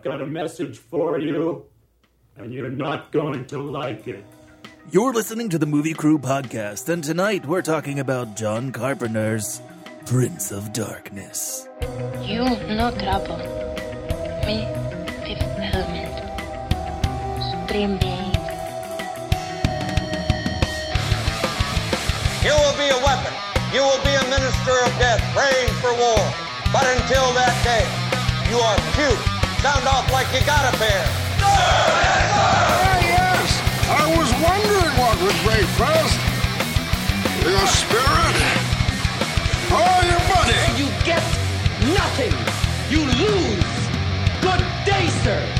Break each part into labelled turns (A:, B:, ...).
A: I've got a message for you, and you're not going to like it.
B: You're listening to the Movie Crew podcast, and tonight we're talking about John Carpenter's Prince of Darkness.
C: You no trouble. Me, fifth element. Supreme being.
D: You will be a weapon. You will be a minister of death, praying for war. But until that day, you are cute. Sound off like you got a bear.
E: Ah, yes. I was wondering what would break first. Your spirit or your body?
F: You get nothing. You lose. Good day, sir.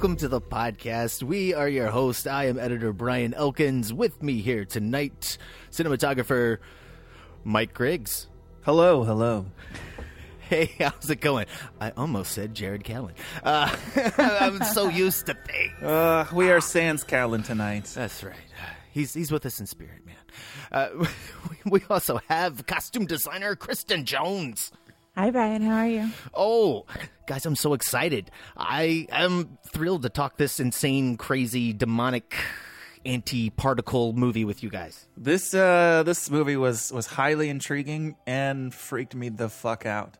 G: Welcome to the podcast. We are your host. I am editor Brian Elkins. With me here tonight, cinematographer Mike Griggs.
B: Hello, hello.
G: Hey, how's it going? I almost said Jared Callen. Uh, I'm so used to things.
B: Uh, we are Sans Callan tonight.
G: That's right. He's he's with us in spirit, man. Uh, we also have costume designer Kristen Jones.
H: Hi, Brian. How are you?
G: Oh, guys, I'm so excited. I am thrilled to talk this insane, crazy, demonic anti-particle movie with you guys.
B: This uh, this movie was was highly intriguing and freaked me the fuck out.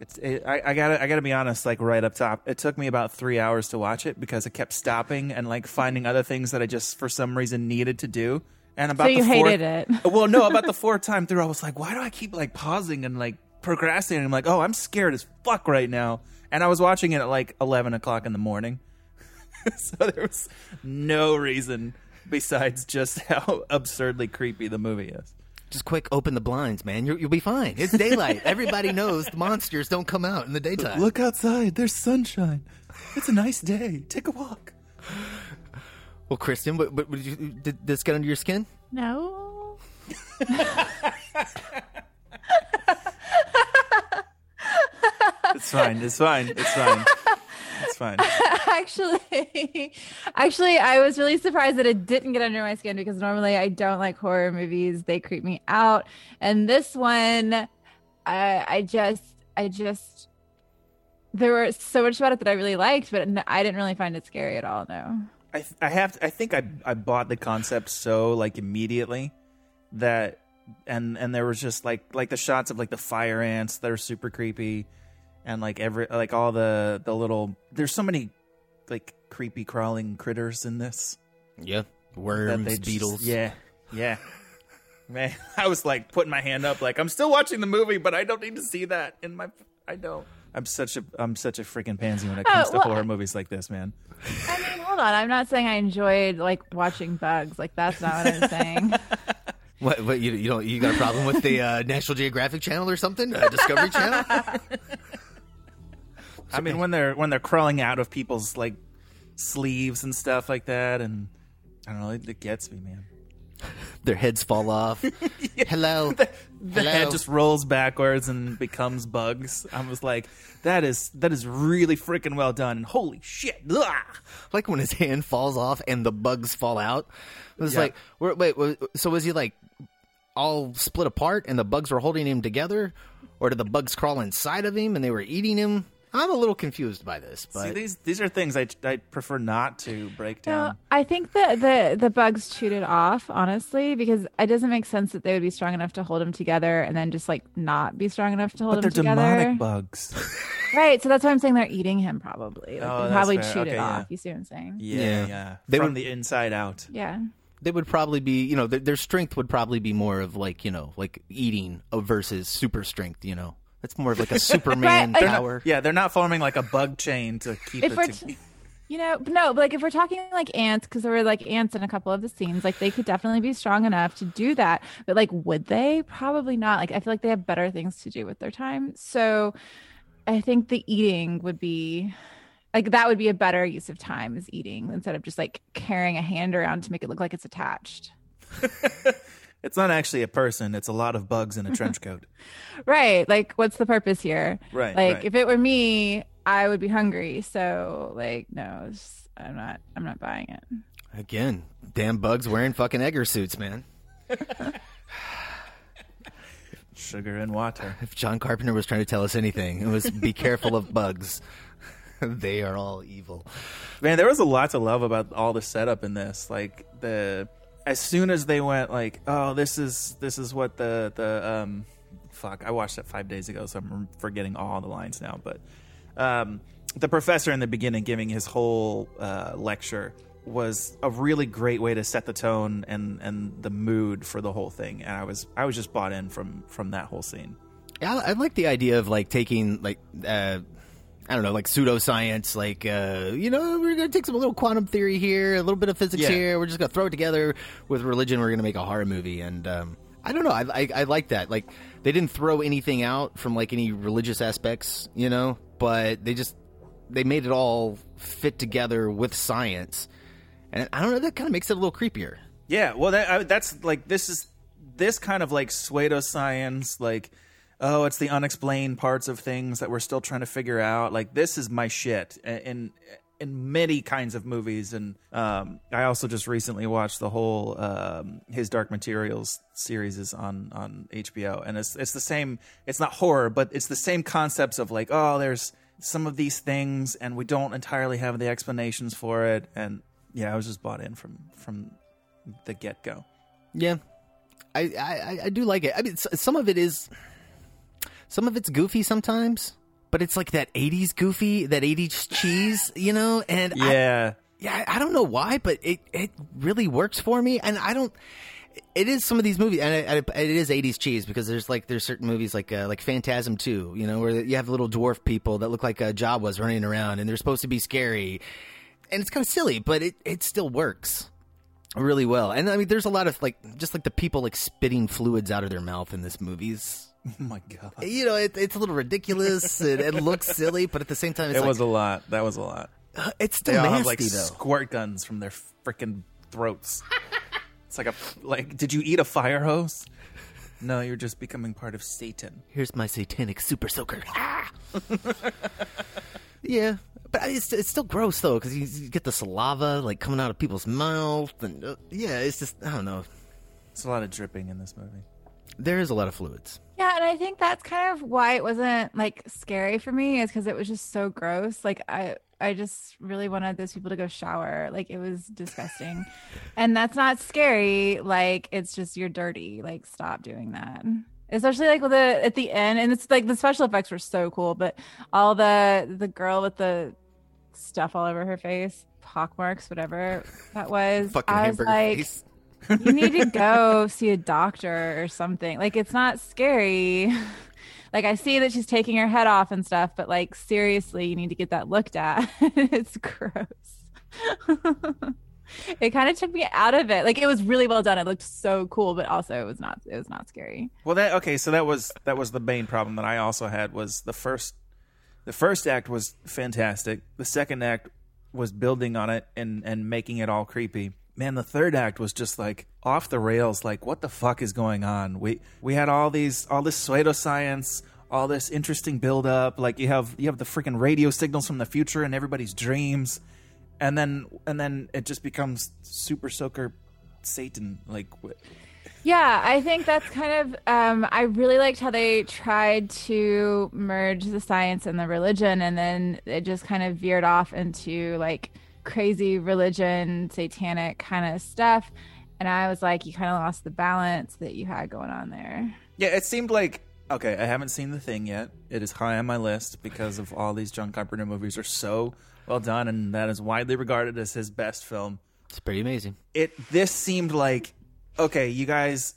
B: It's it, I, I gotta I gotta be honest, like right up top, it took me about three hours to watch it because I kept stopping and like finding other things that I just for some reason needed to do. And about
H: So you
B: the fourth,
H: hated it.
B: well, no, about the fourth time through, I was like, why do I keep like pausing and like procrastinating? I'm like, oh, I'm scared as fuck right now. And I was watching it at like 11 o'clock in the morning, so there was no reason besides just how absurdly creepy the movie is.
G: Just quick, open the blinds, man. You're, you'll be fine. It's daylight. Everybody knows the monsters don't come out in the daytime.
B: Look outside. There's sunshine. It's a nice day. Take a walk.
G: Well, Kristen, but, but, did, you, did this get under your skin?
H: No.
B: It's fine. It's fine. It's fine. It's fine.
H: actually, actually, I was really surprised that it didn't get under my skin because normally I don't like horror movies. They creep me out. And this one, I, I just, I just, there was so much about it that I really liked, but I didn't really find it scary at all. No.
B: I th- I have I think I I bought the concept so like immediately that and and there was just like like the shots of like the fire ants that are super creepy and like every like all the the little there's so many like creepy crawling critters in this
G: Yeah.
B: that
G: Worms,
B: they just-
G: beetles.
B: yeah yeah man I was like putting my hand up like I'm still watching the movie but I don't need to see that in my I don't I'm such a I'm such a freaking pansy when it comes
H: Oh,
B: to
H: well,
B: horror movies like this man
H: I mean, hold on. I'm not saying I enjoyed like watching bugs. Like that's not what I'm saying.
G: What? What? You, you don't? You got a problem with the uh, National Geographic Channel or something? Uh, Discovery Channel?
B: I mean, when they're when they're crawling out of people's like sleeves and stuff like that, and I don't know, it, it gets me, man.
G: Their heads fall off. Hello.
B: The
G: Hello.
B: head just rolls backwards and becomes bugs. I was like, that is that is really freaking well done. And holy shit! Ugh.
G: like when his hand falls off and the bugs fall out. It was
B: Yeah.
G: like, wait, wait, wa- so was he like all split apart and the bugs were holding him together, or did the bugs crawl inside of him and they were eating him? I'm a little confused by this, but
B: See, these these are things I I prefer not to break
H: No,
B: down.
H: I think that the the bugs chewed it off, honestly, because it doesn't make sense that they would be strong enough to hold them together and then just like not be strong enough to hold
B: But they're
H: together.
B: demonic bugs.
H: Right, so that's why I'm saying they're eating him probably. Like,
B: Oh,
H: they
B: that's
H: probably
B: fair.
H: chewed
B: Okay,
H: it
B: yeah.
H: off. You see what I'm saying?
B: Yeah,
G: Yeah.
B: yeah.
G: They
B: From
G: would-
B: the inside out.
H: Yeah.
G: they would probably be, you know, their, their strength would probably be more of like, you know, like eating versus super strength. You know, that's more of like a Superman
H: Right, like-
G: power.
B: Yeah, they're not forming like a bug chain to keep
H: If
B: it.
H: we're t- You know, but no, but like if we're talking like ants, because there were like ants in a couple of the scenes, like they could definitely be strong enough to do that. But like, would they? Probably not. Like, I feel like they have better things to do with their time. So I think the eating would be like that would be a better use of time is eating instead of just like carrying a hand around to make it look like it's attached.
B: it's not actually a person; it's a lot of bugs in a trench coat.
H: Right. Like, what's the purpose here?
B: Right,
H: Like,
B: right.
H: if it were me, I would be hungry. So, like, no, it's, I'm not. I'm not buying it.
G: Again, damn bugs wearing fucking Edgar suits, man.
B: Sugar and water.
G: If John Carpenter was trying to tell us anything, it was be careful of bugs. they are all evil.
B: Man, there was a lot to love about all the setup in this. Like the as soon as they went like, oh, this is this is what the the um fuck. I watched it five days ago, so I'm forgetting all the lines now. But um, the professor in the beginning giving his whole uh, lecture was a really great way to set the tone and and the mood for the whole thing. And I was I was just bought in from from that whole scene.
G: Yeah, I, I like the idea of like taking like uh, I don't know, like pseudoscience. Like uh, you know, we're gonna take some a little quantum theory here, a little bit of physics
B: Yeah.
G: here. We're just gonna throw it together with religion. We're gonna make a horror movie, and um, I don't know. I, I I like that. Like they didn't throw anything out from like any religious aspects, you know, but they just they made it all fit together with science, and I don't know. That kind of makes it a little creepier.
B: Yeah, well, that I, that's like this is this kind of like pseudoscience, like oh, it's the unexplained parts of things that we're still trying to figure out. Like this is my shit in in many kinds of movies, and um, I also just recently watched the whole um, his Dark Materials series is on on HBO, and it's it's the same. It's not horror, but it's the same concepts of like oh, there's some of these things, and we don't entirely have the explanations for it, and yeah, I was just bought in from from the get go.
G: Yeah, I, I I do like it. I mean, some of it is, some of it's goofy sometimes, but it's like that '80s goofy, that '80s cheese, you know. And I,
B: Yeah.
G: yeah, I don't know why, but it it really works for me. And I don't. It is some of these movies, and it, it is '80s cheese because there's like there's certain movies like uh, like Phantasm 2, you know, where you have little dwarf people that look like uh, Jawas running around, and they're supposed to be scary, and it's kind of silly, but it it still works really well. And I mean, there's a lot of like just like the people like spitting fluids out of their mouth in this movie's.
B: Oh my god.
G: You know, it, it's a little ridiculous. it, it looks silly, but at the same time, it's
B: It
G: like,
B: was a lot. That was a lot.
G: uh, it's
B: They
G: still
B: all
G: nasty
B: have like
G: though.
B: squirt guns from their freaking throats. it's like a like. Did you eat a fire hose? No, you're just becoming part of Satan.
G: Here's my satanic super soaker. Ah! yeah, but it's it's still gross though because you, you get the saliva like coming out of people's mouth, and uh, yeah, it's just I don't know.
B: It's a lot of dripping in this movie.
G: There is a lot of fluids.
H: Yeah, and I think that's kind of why it wasn't like scary for me is because it was just so gross. Like I I just really wanted those people to go shower. Like it was disgusting. and that's not scary. Like it's just you're dirty. Like stop doing that. Especially like with the at the end and it's like the special effects were so cool, but all the the girl with the stuff all over her face, pockmarks, whatever that was.
G: Fucking
H: I was like
G: face.
H: You need to go see a doctor or something. Like it's not scary. Like I see that she's taking her head off and stuff, but like seriously, you need to get that looked at. it's gross. it kind of took me out of it. Like it was really well done. It looked so cool, but also it was not it was not scary.
B: Well, that okay. So that was that was the main problem that I also had was the first the first act was fantastic. The second act was building on it and and making it all creepy. Man, the third act was just like off the rails. Like, what the fuck is going on? We we had all these all this pseudoscience, all this interesting build up. Like you have you have the freaking radio signals from the future in everybody's dreams, and then and then it just becomes super soaker Satan? Like, what?
H: Yeah, I think that's kind of. Um, I really liked how they tried to merge the science and the religion, and then it just kind of veered off into like crazy religion, satanic kind of stuff. And I was like, you kind of lost the balance that you had going on there.
B: Yeah, it seemed like okay. I haven't seen the thing yet. It is high on my list because of all these John Carpenter movies are so well done, and that is widely regarded as his best film.
G: It's pretty amazing.
B: It this seemed like okay, you guys.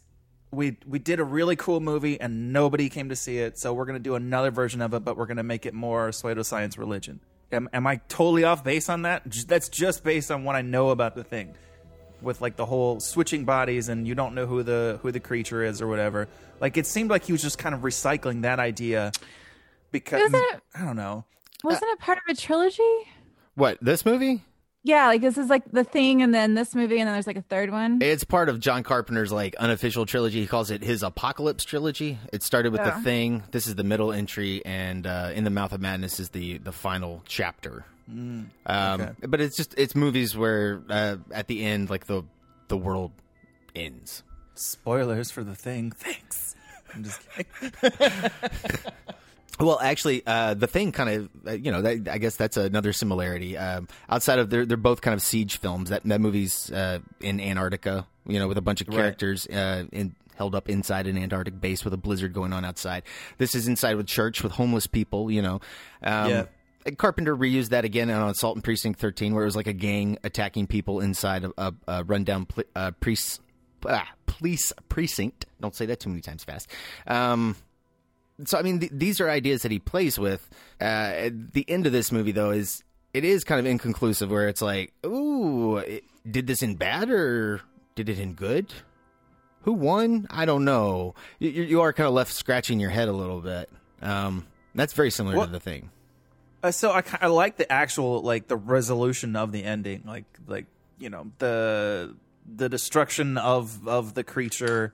B: We we did a really cool movie and nobody came to see it, so we're gonna do another version of it, but we're gonna make it more pseudoscience religion. Am, am I totally off base on that? That's just based on what I know about the thing, with like the whole switching bodies and you don't know who the who the creature is or whatever. Like it seemed like he was just kind of recycling that idea because
H: it-
B: I don't know.
H: Wasn't uh, it part of a trilogy?
G: What this movie?
H: Yeah, like this is like the thing, and then this movie, and then there's like a third one.
G: It's part of John Carpenter's like unofficial trilogy. He calls it his Apocalypse trilogy. It started with
H: Yeah.
G: the Thing. This is the middle entry, and uh, In the Mouth of Madness is the the final chapter. um,
B: okay.
G: But it's just it's movies where uh, at the end, like the the world ends.
B: Spoilers for the thing. Thanks. I'm just kidding.
G: Well, actually, uh, the thing kind of, uh, you know, that, I guess that's another similarity. Um, outside of they're they're both kind of siege films. That that movie's uh, in Antarctica, you know, with a bunch of
B: Right.
G: characters uh, in, held up inside an Antarctic base with a blizzard going on outside. This is inside with church with homeless people, you know. Um,
B: Yeah.
G: Carpenter reused that again on Assault on Precinct 13, where it was like a gang attacking people inside a, a, a rundown pl- uh, priest, ah, police precinct. Don't say that too many times fast. Um, so I mean, th- these are ideas that he plays with. Uh, the end of this movie, though, is it is kind of inconclusive, where it's like, ooh, it, did this in bad or did it in good? Who won? I don't know. You, you are kind of left scratching your head a little bit. Um, that's very similar
B: What-
G: to the thing.
B: Uh, so I, I like the actual like the resolution of the ending, like like you know the the destruction of of the creature,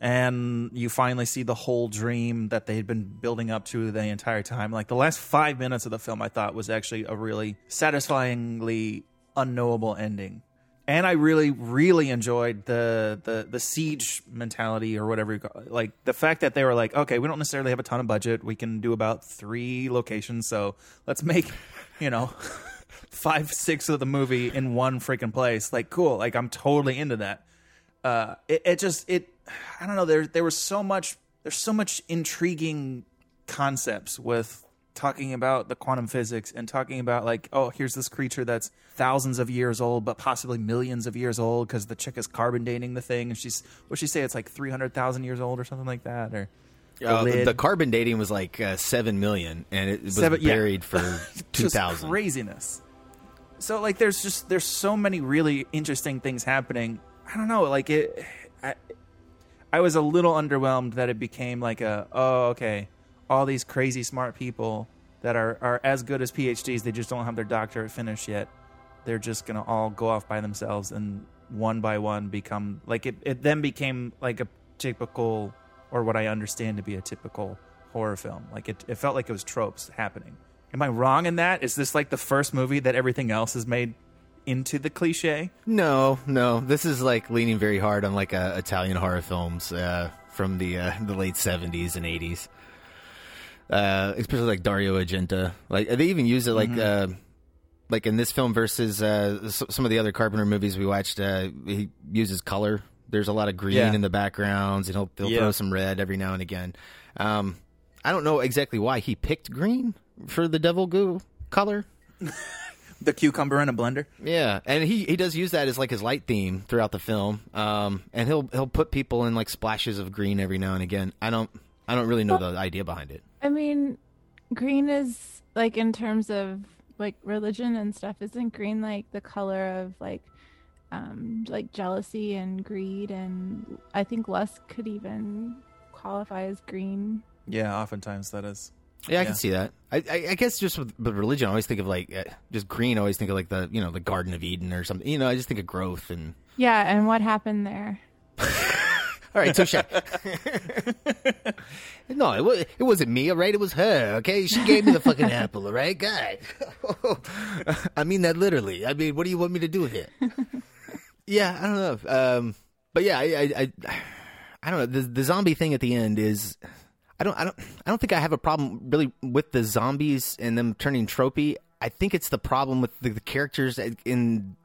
B: and you finally see the whole dream that they had been building up to the entire time. Like the last five minutes of the film, I thought was actually a really satisfyingly unknowable ending. And I really, really enjoyed the, the the siege mentality or whatever you call it. Like the fact that they were like, okay, we don't necessarily have a ton of budget. We can do about three locations, so let's make, you know, five, six of the movie in one freaking place. Like, cool. Like, I'm totally into that. Uh, it, it just it, I don't know. There there was so much. There's so much intriguing concepts with talking about the quantum physics and talking about like, oh, here's this creature that's thousands of years old, but possibly millions of years old because the chick is carbon dating the thing, and she's what she say? It's like three hundred thousand years old or something like that, or. the
G: Uh, the, the carbon dating was like uh, seven million, and it was
B: Seven- yeah.
G: buried for two
B: just craziness. So like, there's just there's so many really interesting things happening. I don't know, like it. I, I was a little underwhelmed that it became like a oh okay, all these crazy smart people that are are as good as PhDs, they just don't have their doctorate finished yet. They're just gonna all go off by themselves and one by one become like it. It then became like a typical or what I understand to be a typical horror film. Like it, it felt like it was tropes happening. Am I wrong in that? Is this like the first movie that everything else is made into the cliche?
G: No, no. This is like leaning very hard on like uh, Italian horror films uh, from the uh, the late seventies and eighties. Uh, especially like Dario Argento. Like they even use it like uh, like in this film versus uh, s- some of the other Carpenter movies we watched. Uh, he uses color. There's a lot of green
B: Yeah.
G: in the backgrounds, and he'll he'll
B: Yeah.
G: throw some red every now and again. Um, I don't know exactly why he picked green for the devil goo color.
B: The cucumber in a blender.
G: Yeah, and he, he does use that as like his light theme throughout the film. Um, and he'll he'll put people in like splashes of green every now and again. I don't I don't really know the idea behind it.
H: I mean, green is like in terms of like religion and stuff. Isn't green like the color of like, um, like jealousy and greed and I think lust could even qualify as green.
B: Yeah, oftentimes that is.
G: Yeah, I
B: Yeah.
G: can see that. I, I, I guess just with, with religion, I always think of like uh, just green. I always think of like the you know the Garden of Eden or something. You know, I just think of growth and.
H: Yeah, and what happened there?
G: All right, touche. no, it, was, it wasn't me, all right? It was her, okay? She gave me the fucking apple, all right? God. I mean that literally. I mean, what do you want me to do here? Yeah, I don't know. Um, but yeah, I, I, I, I don't know. The, the zombie thing at the end is, I don't, I don't, I don't think I have a problem really with the zombies and them turning tropey. I think it's the problem with the, the characters in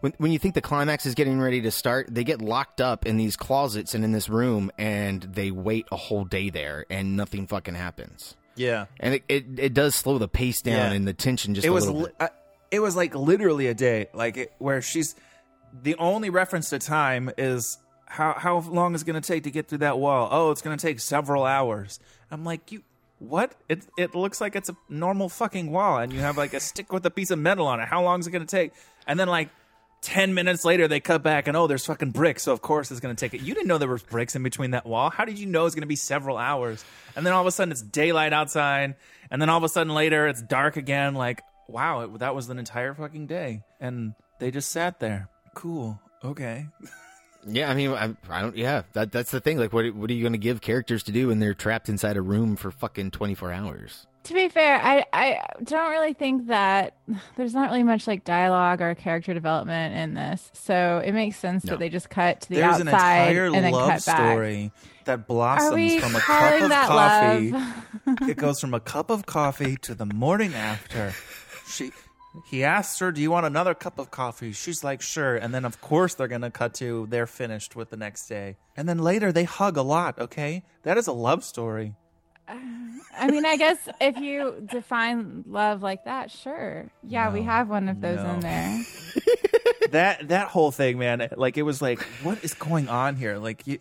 G: when when you think the climax is getting ready to start, they get locked up in these closets and in this room, and they wait a whole day there, and nothing fucking happens.
B: Yeah.
G: And it, it, it does slow the pace down
B: Yeah.
G: and the tension just
B: it
G: a
B: was
G: little
B: li-
G: bit.
B: uh, it was like literally a day like it, where she's the only reference to time is how how long is it going to take to get through that wall? Oh it's going to take several hours. I'm like you what? It it looks like it's a normal fucking wall and you have like a stick with a piece of metal on it. How long is it going to take? And then like 10 minutes later they cut back and oh there's fucking bricks so of course it's going to take it. You didn't know there was bricks in between that wall. How did you know it's going to be several hours? And then all of a sudden it's daylight outside and then all of a sudden later it's dark again. Like wow it, that was an entire fucking day. And they just sat there. Cool. Okay
G: Yeah, I mean, I, I don't. Yeah, that that's the thing. Like, what what are you going to give characters to do when they're trapped inside a room for fucking twenty four hours?
H: To be fair, I, I don't really think that there's not really much like dialogue or character development in this. So it makes sense
G: No.
H: that they just cut to the
B: there's
H: outside
B: an entire
H: and then
B: love
H: cut back.
B: story that blossoms
H: Are we
B: from a cup of
H: that
B: coffee
H: love?
B: it goes from a cup of coffee to the morning after. She he asks her, "Do you want another cup of coffee?" She's like, "Sure." And then of course they're going to cut to they're finished with the next day. And then later they hug a lot, okay? That is a love story.
H: I mean, I guess if you define love like that, sure. Yeah, we have one of those
B: no.
H: in there.
B: that that whole thing, man, like it was like what is going on here? Like you,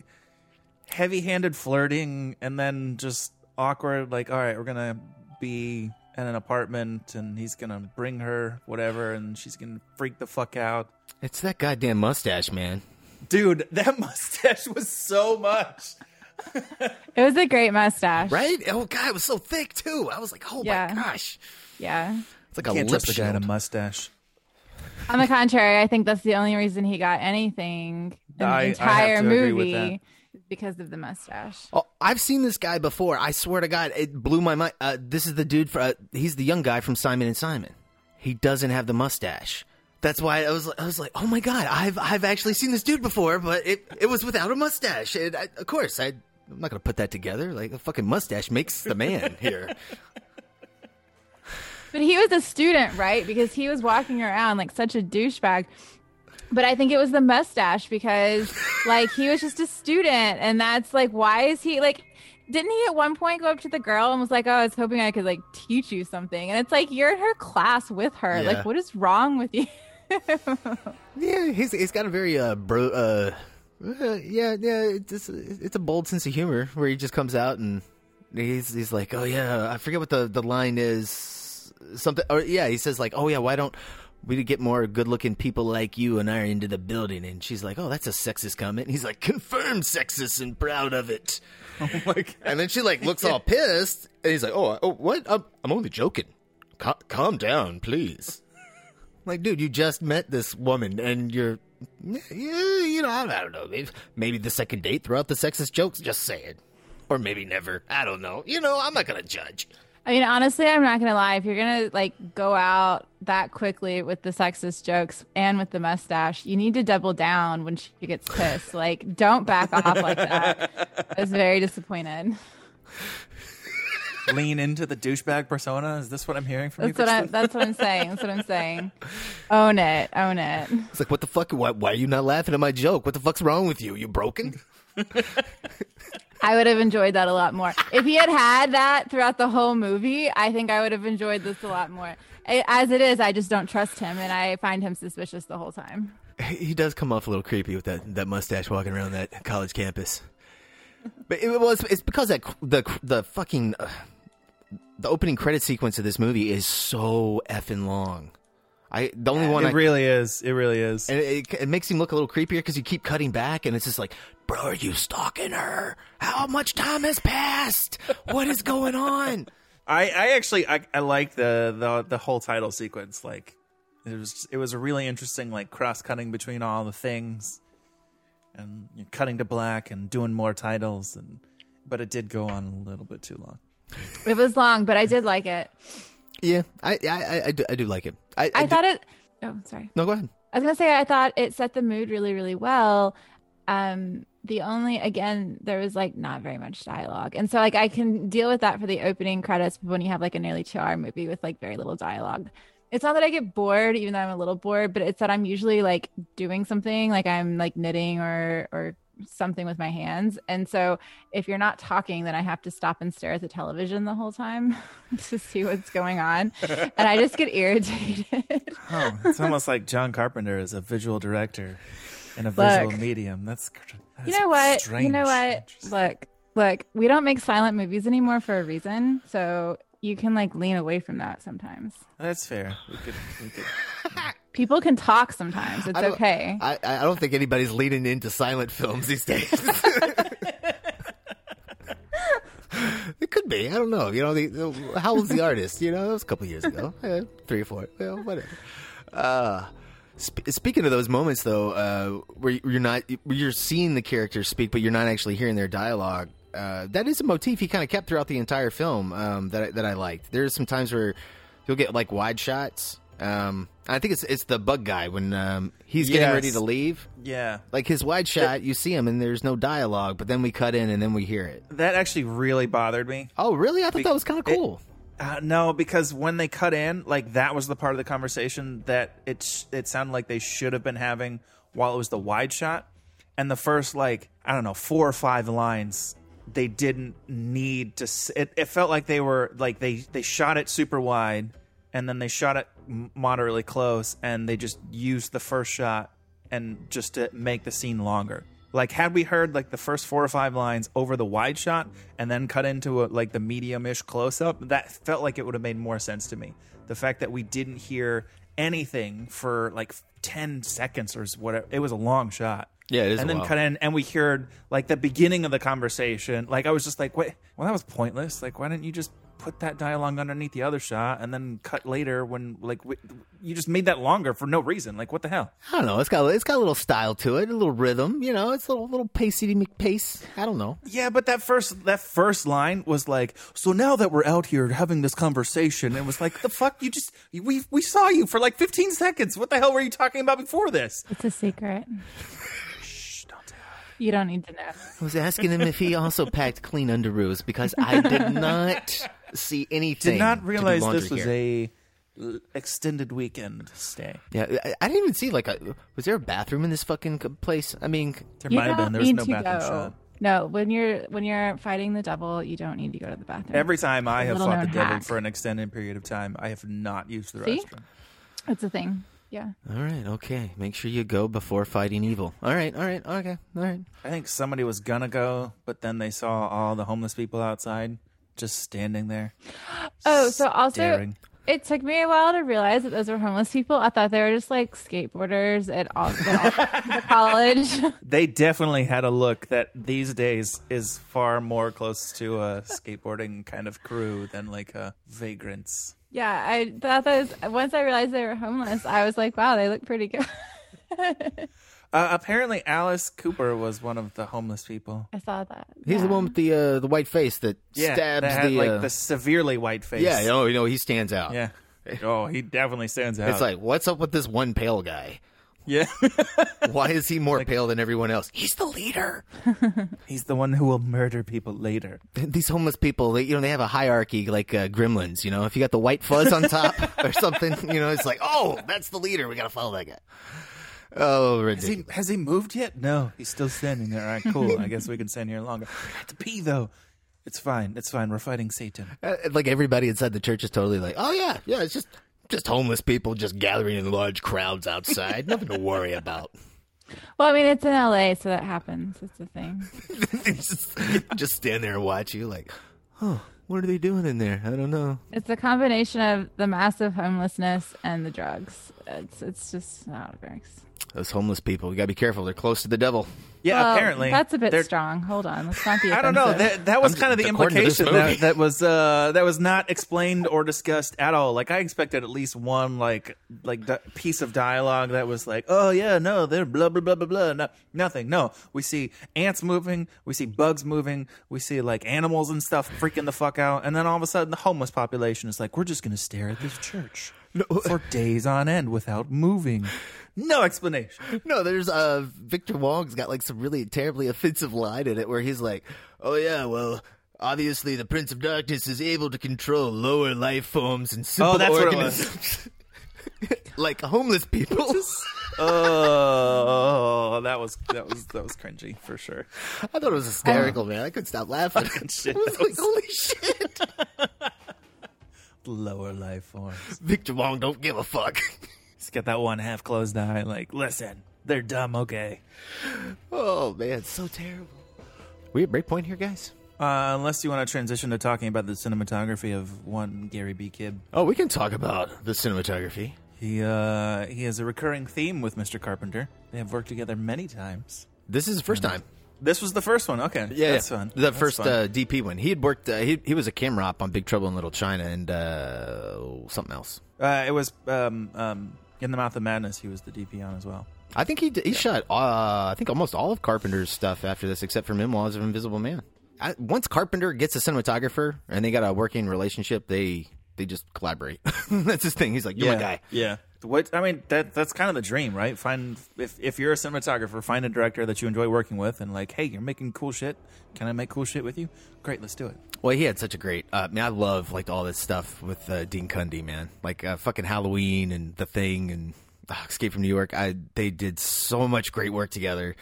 B: heavy-handed flirting and then just awkward like all right, we're going to be in an apartment and he's going to bring her whatever and she's going to freak the fuck out.
G: It's that goddamn mustache, man.
B: Dude, that mustache was so much.
H: It was a great mustache.
G: Right? Oh god, it was so thick too. I was like, oh
H: Yeah.
G: my gosh,
H: Yeah.
G: it's like a
B: Can't
G: lip
B: trust the guy in a mustache.
H: On the contrary, I think that's the only reason he got anything in
B: I- I
H: the
B: have
H: entire
B: to agree with
H: movie is because of the mustache.
G: Oh, I've seen this guy before. I swear to God, it blew my mind. Uh, this is the dude. For, uh, he's the young guy from Simon and Simon. He doesn't have the mustache. That's why I was. I was like, oh my God, I've I've actually seen this dude before, but it it was without a mustache. And I, of course, I I'm not gonna put that together. Like a fucking mustache makes the man here.
H: But he was a student, right? Because he was walking around like such a douchebag. But I think it was the mustache because like he was just a student and that's like why is he like didn't he at one point go up to the girl and was like, "Oh, I was hoping I could like teach you something." And it's like you're in her class with her.
G: Yeah.
H: Like what is wrong with you?
G: Yeah, he's he's got a very uh bro uh, uh yeah yeah it's it's a bold sense of humor where he just comes out and he's he's like oh yeah I forget what the the line is something or yeah he says like oh yeah why don't we get more good looking people like you and I into the building and she's like oh that's a sexist comment and he's like confirmed sexist and proud of it
B: Oh my god.
G: and then she like looks all pissed and he's like oh oh what I'm, I'm only joking Cal- calm down please like, dude, you just met this woman, and you're, yeah, you know, I don't know, maybe, maybe the second date throw out the sexist jokes. Just saying, or maybe never. I don't know. You know, I'm not gonna judge.
H: I mean, honestly, I'm not gonna lie. If you're gonna like go out that quickly with the sexist jokes and with the mustache, you need to double down when she gets pissed. Like, don't back off like that. I was very disappointed.
B: Lean into the douchebag persona. Is this what I'm hearing from
H: That's
B: you?
H: what I'm. That's what I'm saying. That's what I'm saying. Own it. Own it.
G: It's like, what the fuck? Why, why are you not laughing at my joke? What the fuck's wrong with you? You broken?
H: I would have enjoyed that a lot more. If he had had that throughout the whole movie, I think I would have enjoyed this a lot more. As it is, I just don't trust him, and I find him suspicious the whole time.
G: he does come off a little creepy with that, that mustache walking around that college campus. But it was it's because that the the fucking uh, the opening credit sequence of this movie is so effing long. I the only one
B: It
G: I,
B: really is. It really is.
G: and it, it makes him look a little creepier because you keep cutting back and it's just like, bro, are you stalking her? How much time has passed? What is going on?
B: I, I actually I, I like the, the the whole title sequence. Like it was it was a really interesting like cross cutting between all the things, and you're cutting to black and doing more titles and but it did go on a little bit too long.
H: It was long, but I did like it.
G: Yeah, I I, I, I, do, I do like it. I,
H: I
G: do-
H: thought it. Oh, sorry.
G: no, go ahead.
H: I was gonna say I thought it set the mood really, really well. Um, the only again there was like not very much dialogue, and so like I can deal with that for the opening credits But when you have like a nearly two-hour movie with like very little dialogue. It's not that I get bored, even though I'm a little bored, but it's that I'm usually like doing something, like I'm like knitting or or something with my hands. And so if you're not talking, then I have to stop and stare at the television the whole time to see what's going on. and I just get irritated.
B: Oh, it's almost like John Carpenter is a visual director in a visual
H: Look.
B: medium. That's, that's
H: you know what?
B: Strange.
H: You know what? Look, look, we don't make silent movies anymore for a reason. So you can like lean away from that sometimes.
B: That's fair. We could, we could.
H: People can talk sometimes. It's
G: I
H: okay.
G: I, I don't think anybody's leaning into silent films these days. it could be. I don't know. You know, the, how old's the artist? You know, that was a couple years ago, Eh, three or four. Well, whatever. Uh, sp- speaking of those moments, though, uh, where you're not, you're seeing the characters speak, but you're not actually hearing their dialogue. Uh, that is a motif he kind of kept throughout the entire film um, that I, that I liked. There's some times where you'll get like wide shots. Um, I think it's it's the bug guy when um, he's getting
B: Yes.
G: ready to leave.
B: Yeah.
G: Like his wide shot, you see him and there's no dialogue, but then we cut in and then we hear it.
B: That actually really bothered me.
G: Oh, really? I thought that was kind of cool.
B: Uh, no, because when they cut in, like that was the part of the conversation that it sh- it sounded like they should have been having while it was the wide shot, and the first like I don't know four or five lines they didn't need to. s- It, it felt like they were like they they shot it super wide, and then they shot it moderately close, and they just used the first shot and just to make the scene longer. Like had we heard like the first four or five lines over the wide shot and then cut into a, like the medium-ish close-up, that felt like it would have made more sense to me. The fact that we didn't hear anything for like 10 seconds or whatever, it was a long shot.
G: Yeah, it is
B: And
G: a
B: then
G: while.
B: cut in and we heard like the beginning of the conversation. Like I was just like, wait, well that was pointless. Like why didn't you just put that dialogue underneath the other shot and then cut later when like w- you just made that longer for no reason. Like what the hell?
G: I don't know. It's got it's got a little style to it, a little rhythm. You know, it's a little little pacey McPace. I don't know.
B: Yeah, but that first that first line was like, so now that we're out here having this conversation, it was like, the fuck, you just we we saw you for like 15 seconds. What the hell were you talking about before this?
H: It's a secret. You don't need to know.
G: I was asking him if he also packed clean underoos because I did not see anything.
B: Did not
G: to do
B: realize this was
G: here.
B: a l- extended weekend stay.
G: Yeah, I, I didn't even see like a. Was there a bathroom in this fucking place? I mean,
B: There might have been. There was no bathroom
H: go.
B: shot.
H: No, when you're when you're fighting the devil, you don't need to go to the bathroom.
B: Every time I have fought the
H: known
B: devil for an extended period of time, I have not used the
H: See?
B: restroom.
H: It's a thing. Yeah.
G: all right, okay. Make sure you go before fighting evil. All right, all right, okay, all right.
B: I think somebody was gonna go, but then they saw all the homeless people outside just standing there.
H: Oh, so also
B: staring.
H: it took me a while to realize that those were homeless people. I thought they were just like skateboarders at all the college.
B: They definitely had a look that these days is far more close to a skateboarding kind of crew than like a vagrants.
H: Yeah, I thought that was, once I realized they were homeless, I was like, wow, they look pretty good.
B: Uh, apparently, Alice Cooper was one of the homeless people.
H: I saw that.
G: He's the
H: Yeah.
G: one with the uh, the white face that
B: Yeah,
G: stabs
B: that had
G: the.
B: like
G: uh,
B: the severely white face.
G: yeah, you know, you know, he stands out.
B: yeah. Oh, he definitely stands out.
G: It's like, what's up with this one pale guy?
B: Yeah,
G: Why is he more pale than everyone else? He's the leader.
B: he's the one who will murder people later.
G: These homeless people, they, you know, they have a hierarchy like uh, gremlins. You know, if you got the white fuzz on top or something, you know, it's like, oh, that's the leader. We got to follow that guy. Oh,
B: Has he,
G: ridiculous.
B: has he moved yet? No, he's still standing there. All right, cool. I guess we can stand here longer. I have to pee though. It's fine. It's fine. We're fighting Satan.
G: Uh, like everybody inside the church is totally like, oh yeah, yeah, it's just just homeless people just gathering in large crowds outside. Nothing to worry about.
H: Well, I mean, it's in LA, so that happens. It's a thing.
G: just, just stand there and watch you like, oh, what are they doing in there? I don't know.
H: It's a combination of the massive homelessness and the drugs. It's it's just not works.
G: Those homeless people, you gotta be careful. They're close to the devil.
B: Yeah,
H: Well,
B: apparently
H: that's a bit
B: they're-
H: strong. Hold on, let's not be.
B: I don't know. That, that was
G: I'm
B: kind of the
G: just- according to this
B: implication that, that was uh, that was not explained or discussed at all. Like I expected at least one like like di- piece of dialogue that was like, oh yeah, no, they're blah blah blah blah blah. No, nothing. No, we see ants moving, we see bugs moving, we see like animals and stuff freaking the fuck out, and then all of a sudden the homeless population is like, we're just gonna stare at this church. For days on end without moving. No explanation.
G: No, there's uh Victor Wong's got like some really terribly offensive line in it where he's like, "Oh yeah, well, obviously the Prince of Darkness is able to control lower life forms and simple
B: Oh, that's what it
G: organisms." like homeless people.
B: Oh, that was that was that was cringy for sure.
G: I thought it was hysterical, man. I couldn't stop laughing.
B: Shit,
G: I was
B: that
G: like,
B: was-
G: "Holy shit!"
B: Lower life forms.
G: Victor Wong don't give a fuck.
B: Just get that one half closed eye. Like, listen, they're dumb. Okay.
G: Oh man, so terrible. We at break point here, guys.
B: Uh, unless you want to transition to talking about the cinematography of one Gary B. Kibbe.
G: Oh, we can talk about the cinematography.
B: He uh he has a recurring theme with Mr. Carpenter. They have worked together many times.
G: This is the first time.
B: This was the first one. Okay,
G: Yeah,
B: that's
G: yeah.
B: fun.
G: The
B: That's
G: first
B: fun.
G: uh, DP one. He had worked. Uh, he he was a camera op on Big Trouble in Little China and uh, something else.
B: Uh, it was um um in the Mouth of Madness. He was the DP on as well.
G: I think he he shot. Uh, I think almost all of Carpenter's stuff after this, except for Memoirs of Invisible Man. I, once Carpenter gets a cinematographer and they got a working relationship, they they just collaborate. That's his thing. He's like, "You're my guy."
B: Yeah. What I mean that that's kind of the dream, right? Find if if you're a cinematographer, find a director that you enjoy working with, and like, hey, you're making cool shit. Can I make cool shit with you? Great, let's do it.
G: Well, he had such a great. Uh, man, I love like all this stuff with uh, Dean Cundy, man. Like uh, fucking Halloween and The Thing and Escape from New York. I they did so much great work together.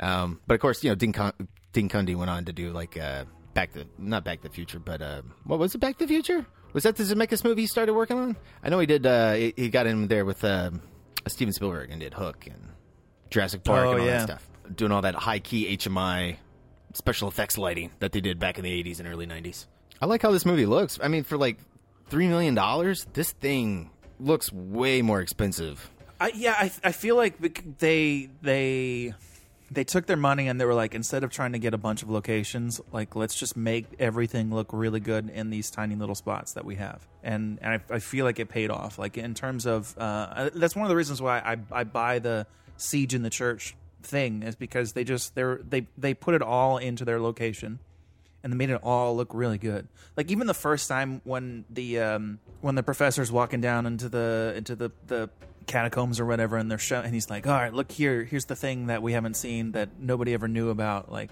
G: Um, but of course, you know, Dean Cun- Dean Cundy went on to do like uh, Back to not Back to the Future, but uh, what was it? Back to the Future? Was that the Zemeckis movie he started working on? I know he did. Uh, he, he got in there with um Steven Spielberg and did Hook and Jurassic Park
B: Oh,
G: and all
B: yeah.
G: that stuff. Doing all that high key HMI special effects lighting that they did back in the 80s and early 90s. I like how this movie looks. I mean, for like $3 million, this thing looks way more expensive.
B: I, yeah, I I feel like they they they took their money and they were like, instead of trying to get a bunch of locations, like let's just make everything look really good in these tiny little spots that we have, and and I, I feel like it paid off. Like in terms of uh, that's one of the reasons why I I buy the siege in the church thing is because they just they're they they put it all into their location and they made it all look really good. Like even the first time when the um, when the professor's walking down into the into the the catacombs or whatever, and they're show- and he's like, "All right, look here. Here's the thing that we haven't seen that nobody ever knew about." Like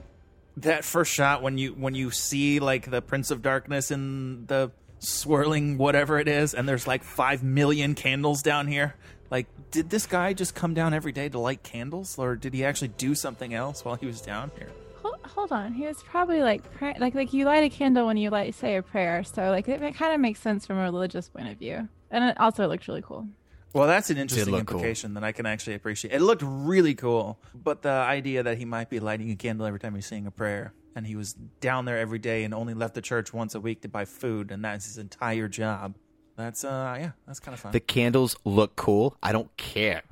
B: that first shot when you when you see like the Prince of Darkness in the swirling whatever it is, and there's like five million candles down here. Like, did this guy just come down every day to light candles, or did he actually do something else while he was down here?
H: Hold, on. He was probably like pray- like like you light a candle when you like say a prayer. So like it, it kind of makes sense from a religious point of view, and it also looks really cool.
B: Well, that's an interesting
G: look cool.
B: implication that I can actually appreciate. It looked really cool, but the idea that he might be lighting a candle every time he's saying a prayer, and he was down there every day and only left the church once a week to buy food, and that's his entire job. That's uh, yeah, that's kind of fun.
G: The candles look cool. I don't care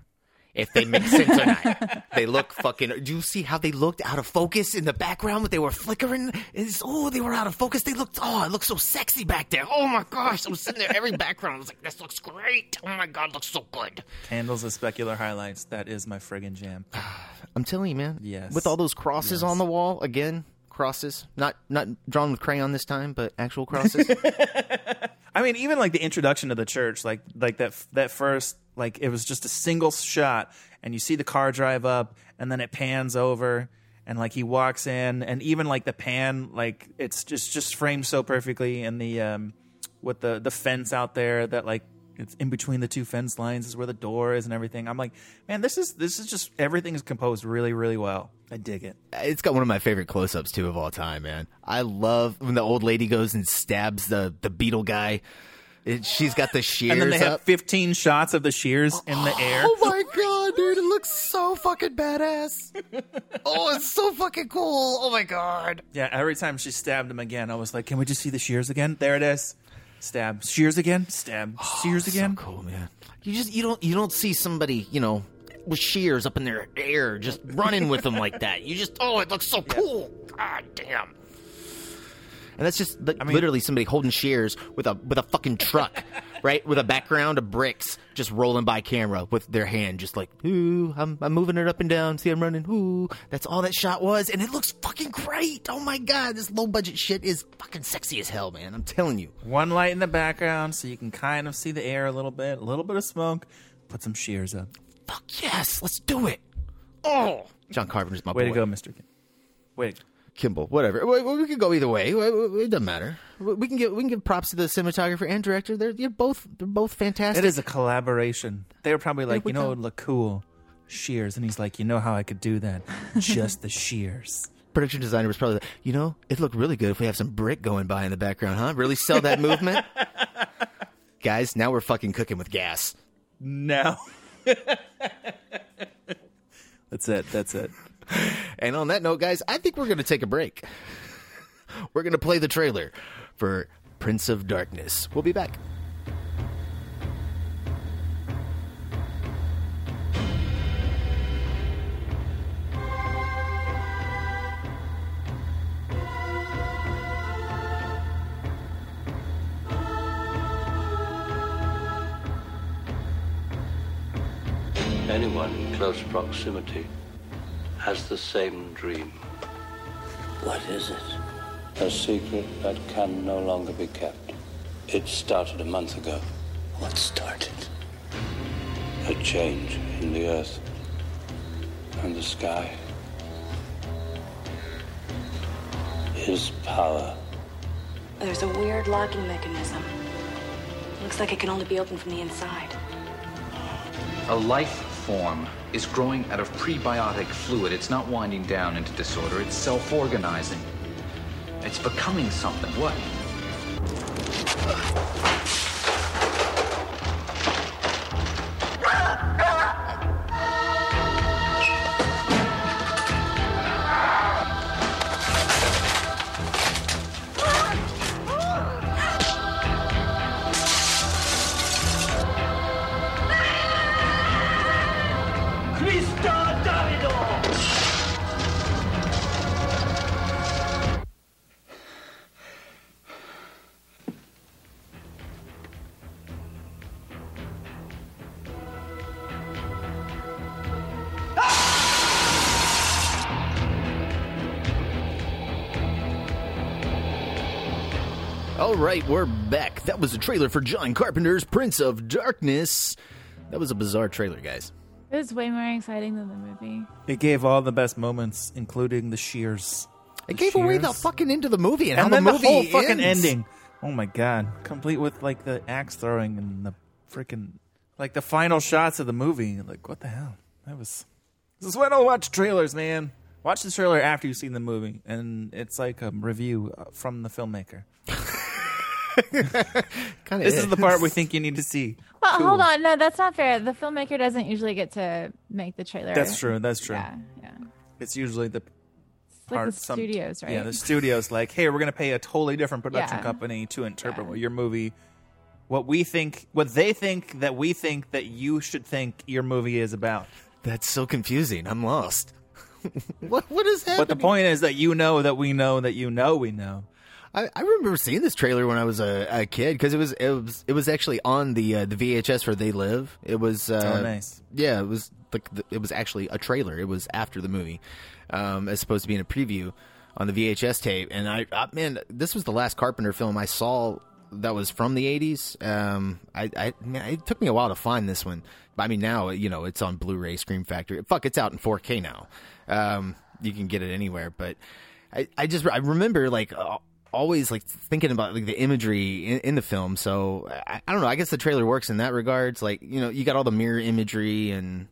G: if they make sense or not. They look fucking. Do you see how they looked out of focus in the background? With they were flickering. It's, oh, they were out of focus. They looked. Oh, it looked so sexy back there. Oh my gosh, I was sitting there every background. I was like, this looks great. Oh my god, looks so good.
B: Candles as specular highlights. That is my friggin' jam.
G: I'm telling you, man.
B: Yes.
G: With all those crosses
B: Yes.
G: on the wall again. Crosses, not not drawn with crayon this time, but actual crosses.
B: I mean, even like the introduction to the church, like like that that first, like it was just a single shot, and you see the car drive up, and then it pans over, and like he walks in, and even like the pan, like it's just just framed so perfectly, and the um with the the fence out there that like it's in between the two fence lines is where the door is and everything. I'm like, man, this is this is just everything is composed really really well. I dig it.
G: It's got one of my favorite close-ups too of all time, man. I love when the old lady goes and stabs the the beetle guy. It, she's got the shears
B: And then they have 15 shots of the shears in the air.
G: Oh my god, dude! It looks so fucking badass. oh, it's so fucking cool. Oh my god.
B: Yeah, every time she stabbed him again, I was like, "Can we just see the shears again?" There it is. Stab. Shears again. Stab. Oh, shears again.
G: So cool, man. You just you don't you don't see somebody you know with shears up in their air just running with them like that. You just oh, it looks so cool. God damn. And that's just li- literally somebody holding shears with a with a fucking truck, right? With a background of bricks just rolling by camera with their hand just like, ooh, I'm, I'm moving it up and down. See, I'm running. Ooh, that's all that shot was. And it looks fucking great. Oh my God. This low budget shit is fucking sexy as hell, man. I'm telling you.
B: One light in the background so you can kind of see the air a little bit, a little bit of smoke. Put some shears up.
G: Fuck yes. Let's do it. Oh, John Carpenter's my
B: Way
G: boy.
B: to go, Mister. Wait.
G: Kimball, whatever. We, we could go either way. It doesn't matter. We can give we can give props to the cinematographer and director. They're, they're both they're both fantastic.
B: It is a collaboration. They were probably like, you know, look cool, shears, and he's like, you know how I could do that? Just the shears.
G: production designer was probably like, you know, it'd look really good if we have some brick going by in the background, huh? Really sell that movement, guys. Now we're fucking cooking with gas.
B: No. that's it. That's it.
G: And on that note, guys, I think we're going to take a break. We're going to play the trailer for Prince of Darkness. We'll be back.
I: Anyone in close proximity has the same dream.
J: What is it?
I: A secret that can no longer be kept. It started a month ago.
J: What started?
I: A change in the earth and the sky. His power.
K: There's a weird locking mechanism. Looks like it can only be opened from the inside.
L: A life form is growing out of prebiotic fluid. It's not winding down into disorder, it's self organizing. It's becoming something. What?
G: Right, we're back. That was a trailer for John Carpenter's Prince of Darkness. That was a bizarre trailer, guys.
H: It was way more exciting than the movie.
B: It gave all the best moments, including the shears.
G: It gave away the fucking end of the movie and,
B: and
G: how
B: then
G: the movie
B: whole fucking
G: ends.
B: ending. Oh my god, complete with like the axe throwing and the freaking like the final shots of the movie. Like what the hell? That was. This is why I don't watch trailers, man. Watch the trailer after you've seen the movie, and it's like a review uh, from the filmmaker.
G: Kinda
B: this is the part we think you need to see.
H: Well,
B: Cool.
H: hold on. No, that's not fair. The filmmaker doesn't usually get to make the trailer.
B: That's true. That's true.
H: Yeah, yeah.
B: It's usually the
H: like
B: part-
H: the studios, right?
B: Yeah, the studios like, hey, we're gonna pay a totally different production
H: Yeah.
B: company to interpret what your movie, what we think, what they think that we think that you should think your movie is about.
G: That's so confusing. I'm lost. what what is happening?
B: But the point is that you know that we know that you know we know.
G: I, I remember seeing this trailer when I was a, a kid because it was it was it was actually on the uh, the VHS for They Live. It was uh,
B: Oh, nice.
G: Yeah, it was like the, it was actually a trailer. It was after the movie, um, as opposed to being a preview on the VHS tape. And I, I man, this was the last Carpenter film I saw that was from the '80s. Um, I, I man, it took me a while to find this one. But I mean, now you know it's on Blu-ray, Scream Factory. Fuck, it's out in 4K now. Um, you can get it anywhere. But I, I just I remember like. Always like thinking about like the imagery in, in the film so I, I don't know i guess the trailer works in that regards like you know you got all the mirror imagery and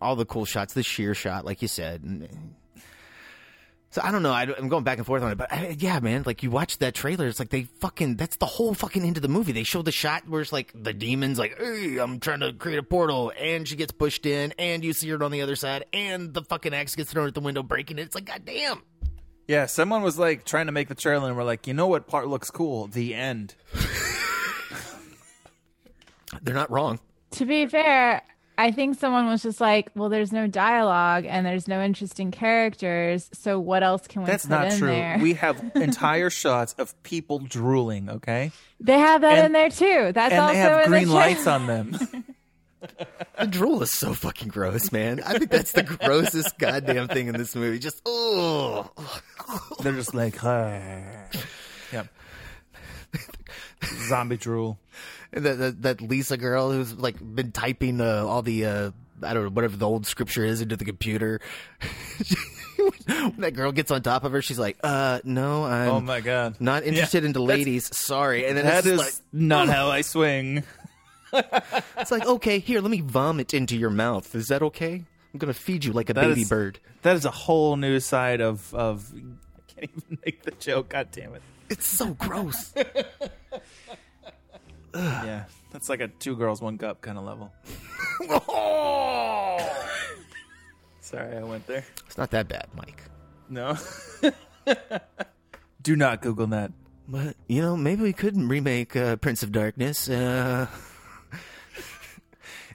G: all the cool shots the sheer shot like you said so i don't know I, am going back and forth on it but I, yeah man like you watch that trailer it's like they fucking that's the whole fucking end of the movie. They show the shot where it's like the demons like hey i'm trying to create a portal and she gets pushed in and you see her on the other side and the fucking axe gets thrown at the window breaking it. It's like god damn
B: Yeah, someone was like trying to make the trailer, and we're like, you know what part looks cool? The end.
G: they're not wrong
H: To be fair, I think someone was just like, well, there's no dialogue and there's no interesting characters, so what else can we
B: That's
H: put
B: not
H: in
B: true.
H: there?
B: We have entire shots of people drooling. Okay,
H: they have that
B: and-
H: in there too. That's
B: and
H: also
B: they have
H: in
B: green
H: the
B: lights on them.
G: The drool is so fucking gross, man. I think that's the grossest goddamn thing in this movie. Just oh,
B: They're just like, yep. Zombie drool.
G: And that, that that Lisa girl who's like been typing uh, all the uh, I don't know whatever the old scripture is into the computer. when that girl gets on top of her, she's like, "Uh, no, I'm
B: Oh my god.
G: not interested
B: Yeah,
G: into ladies. Sorry." And then
B: That
G: it's
B: is
G: just
B: not how I swing.
G: It's like, okay, here, let me vomit into your mouth. Is that okay? I'm gonna feed you like a
B: That
G: baby
B: is-
G: bird.
B: That is a whole new side of of. I can't even make the joke. God damn it.
G: It's so gross.
B: yeah, that's like a two girls one cup kind of level. oh! Sorry, I went there.
G: It's not that bad, Mike.
B: No. Do not Google that.
G: But you know, maybe we could remake uh, Prince of Darkness. Uh,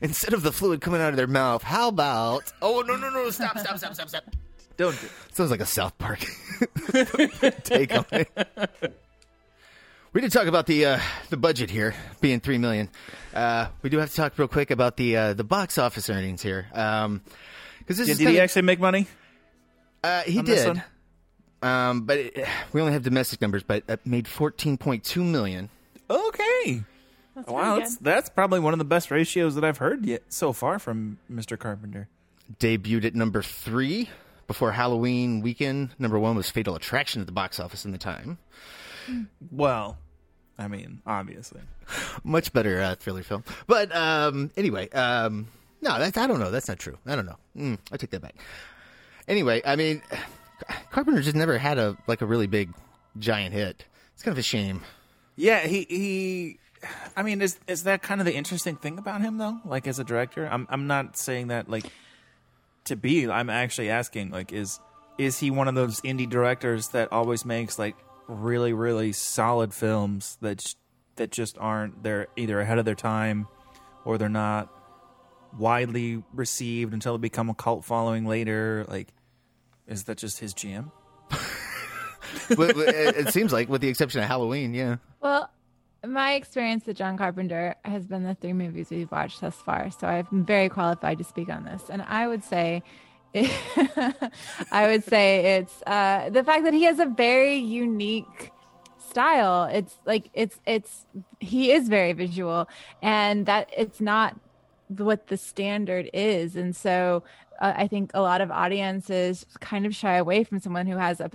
G: instead of the fluid coming out of their mouth, how about? Oh no no no! Stop stop stop stop stop!
B: Don't. Do
G: Sounds like a South Park take on it. We did talk about the uh, the budget here being three million. Uh, we do have to talk real quick about the uh, the box office earnings here. Um, because this
B: Did,
G: is
B: did he
G: kinda-
B: actually make money?
G: uh, he did. Um, but it, we only have domestic numbers, but it made fourteen point two million.
B: Okay.
H: That's
B: wow, that's
H: good.
B: that's probably one of the best ratios that I've heard yet so far from Mr. Carpenter.
G: debuted at number three before Halloween weekend. Number one was Fatal Attraction at the box office in the time.
B: Well, I mean, obviously.
G: Much better uh, thriller film. But um, anyway, um, no, that's, I don't know. That's not true. I don't know. Mm, I take that back. Anyway, I mean, Carpenter just never had a like a really big giant hit. It's kind of a shame.
B: Yeah, he he. I mean, is is that kind of the interesting thing about him though? Like as a director, I'm I'm not saying that like to be. I'm actually asking like is is he one of those indie directors that always makes like really really solid films that that just aren't they're either ahead of their time or they're not widely received until they become a cult following later. Like, is that just his jam?
G: but, but it, it seems like, with the exception of Halloween, yeah.
H: Well, my experience with John Carpenter has been the three movies we've watched thus far, so I'm very qualified to speak on this. And I would say, I would say it's uh, the fact that he has a very unique style. It's like it's it's he is very visual, and that it's not what the standard is, and so uh, I think a lot of audiences kind of shy away from someone who has a,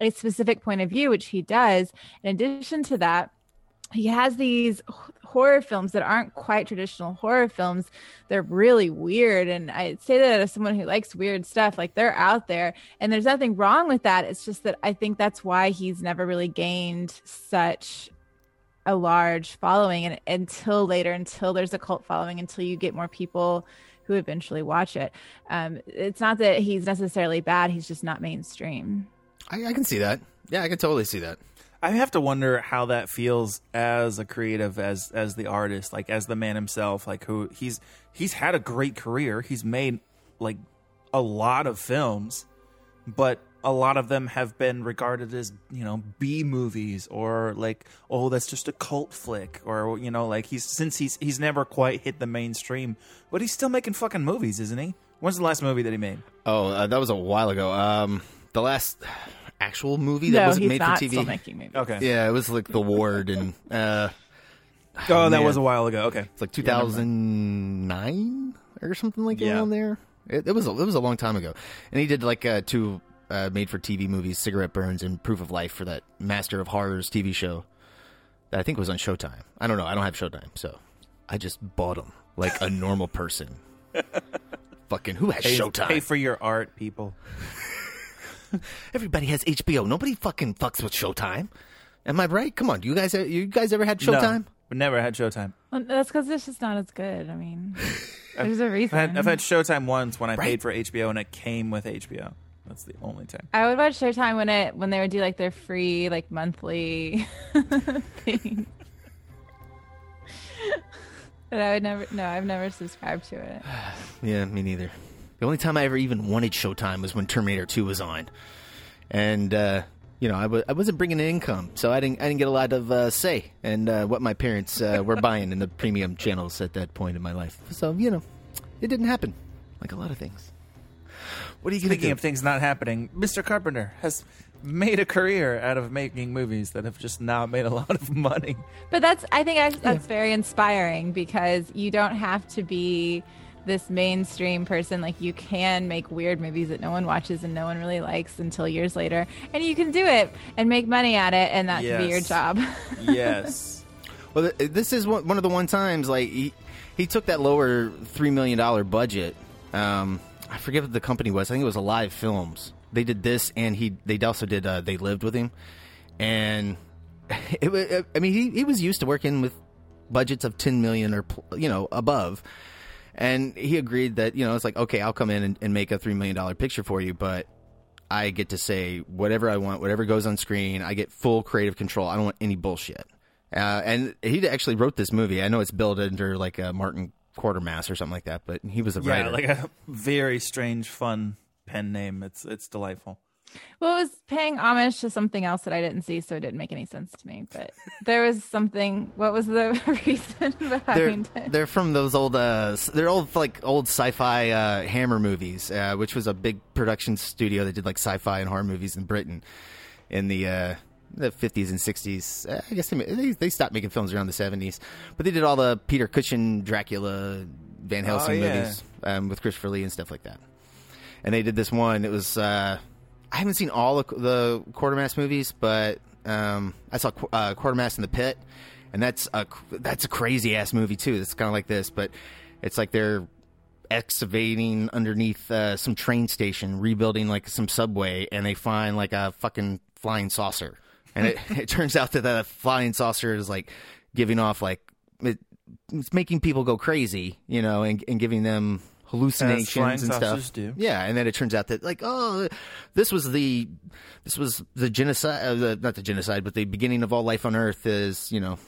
H: a specific point of view, which he does. In addition to that, he has these horror films that aren't quite traditional horror films. They're really weird. And I say that as someone who likes weird stuff, like they're out there and there's nothing wrong with that. It's just that I think that's why he's never really gained such a large following and until later, until there's a cult following, until you get more people who eventually watch it. Um, it's not that he's necessarily bad. He's just not mainstream.
G: I, I can see that. Yeah, I can totally see that.
B: I have to wonder how that feels as a creative, as as the artist, like as the man himself, like who he's he's had a great career. He's made like a lot of films, but a lot of them have been regarded as you know B movies or like oh that's just a cult flick or you know like he's since he's he's never quite hit the mainstream, but he's still making fucking movies, isn't he? When's the last movie that he made?
G: Oh, uh, that was a while ago. Um, the last actual movie that
H: No,
G: wasn't made
H: not
G: for TV.
H: still making movies.
B: Okay.
G: Yeah, it was like The Ward and. Uh,
B: Oh, that was a while ago. Okay,
G: It's like
B: Yeah,
G: 2009 or something like
B: Yeah.
G: on there. It, it was a, it was a long time ago, and he did like uh, two uh, made for TV movies, Cigarette Burns and Proof of Life, for that Master of Horrors TV show that I think was on Showtime. I don't know. I don't have Showtime, so I just bought them like a normal person. Fucking who has
B: Pay,
G: Showtime?
B: pay for your art, people.
G: Everybody has HBO. Nobody fucking fucks with Showtime. Am I right? Come on, do you guys uh, you guys ever had Showtime?
B: No, we never had Showtime.
H: Well, that's because it's just not as good. I mean, there's a reason.
B: I've had, I've had Showtime once when I
G: Right.
B: paid for HBO and it came with HBO. That's the only time.
H: I would watch Showtime when it when they would do like their free like monthly thing. But I would never. No, I've never subscribed to it.
G: Yeah, me neither. The only time I ever even wanted Showtime was when Terminator 2 was on. And, uh, you know, I w- I wasn't bringing in income, so I didn't, I didn't get a lot of uh, say in uh, what my parents uh, were buying in the premium channels at that point in my life. So, you know, it didn't happen, like a lot of things. What are you going to
B: Speaking
G: do?
B: of things not happening, Mr. Carpenter has made a career out of making movies that have just not made a lot of money.
H: But that's I think that's, that's very inspiring because you don't have to be this mainstream person like you can make weird movies that no one watches and no one really likes until years later and you can do it and make money at it and that can be your job
B: yes.
G: Well, th- this is one one of the one times like he, he took that lower three million dollar budget. Um, I forget what the company was. I think it was Alive Films. They did this, and he they also did. Uh, they lived with him, and it, I mean he he was used to working with budgets of ten million or you know above. And he agreed that you know it's like okay, I'll come in and, and make a three million dollar picture for you, but I get to say whatever I want, whatever goes on screen. I get full creative control. I don't want any bullshit. Uh, and he actually wrote this movie. I know it's billed under like a Martin Quatermass or something like that, but he was a
B: Yeah,
G: writer.
B: like a very strange, fun pen name. It's it's delightful.
H: Well it was paying homage to something else that i didn't see so it didn't make any sense to me but there was something what was the reason
G: they're,
H: behind it?
G: they're from those old uh they're old like old sci-fi uh hammer movies uh which was a big production studio that did like sci-fi and horror movies in britain in the uh the 50s and 60s Uh, i guess they, they they stopped making films around the 70s but they did all the peter cushing dracula van
B: Oh,
G: helsing
B: yeah.
G: movies um, with christopher lee and stuff like that. And they did this one it was uh i haven't seen all the, quatermass movies but um i saw uh, quatermass in the pit and that's a that's a crazy ass movie too. It's kind of like this, but it's like they're excavating underneath uh, some train station, rebuilding like some subway, and they find like a fucking flying saucer, and it, it turns out that the flying saucer is like giving off like it, it's making people go crazy, you know, and, and giving them hallucinations and stuff.
B: do.
G: Yeah, and then it turns out that like oh, this was the this was the genocide, uh, the, not the genocide, but the beginning of all life on Earth is you know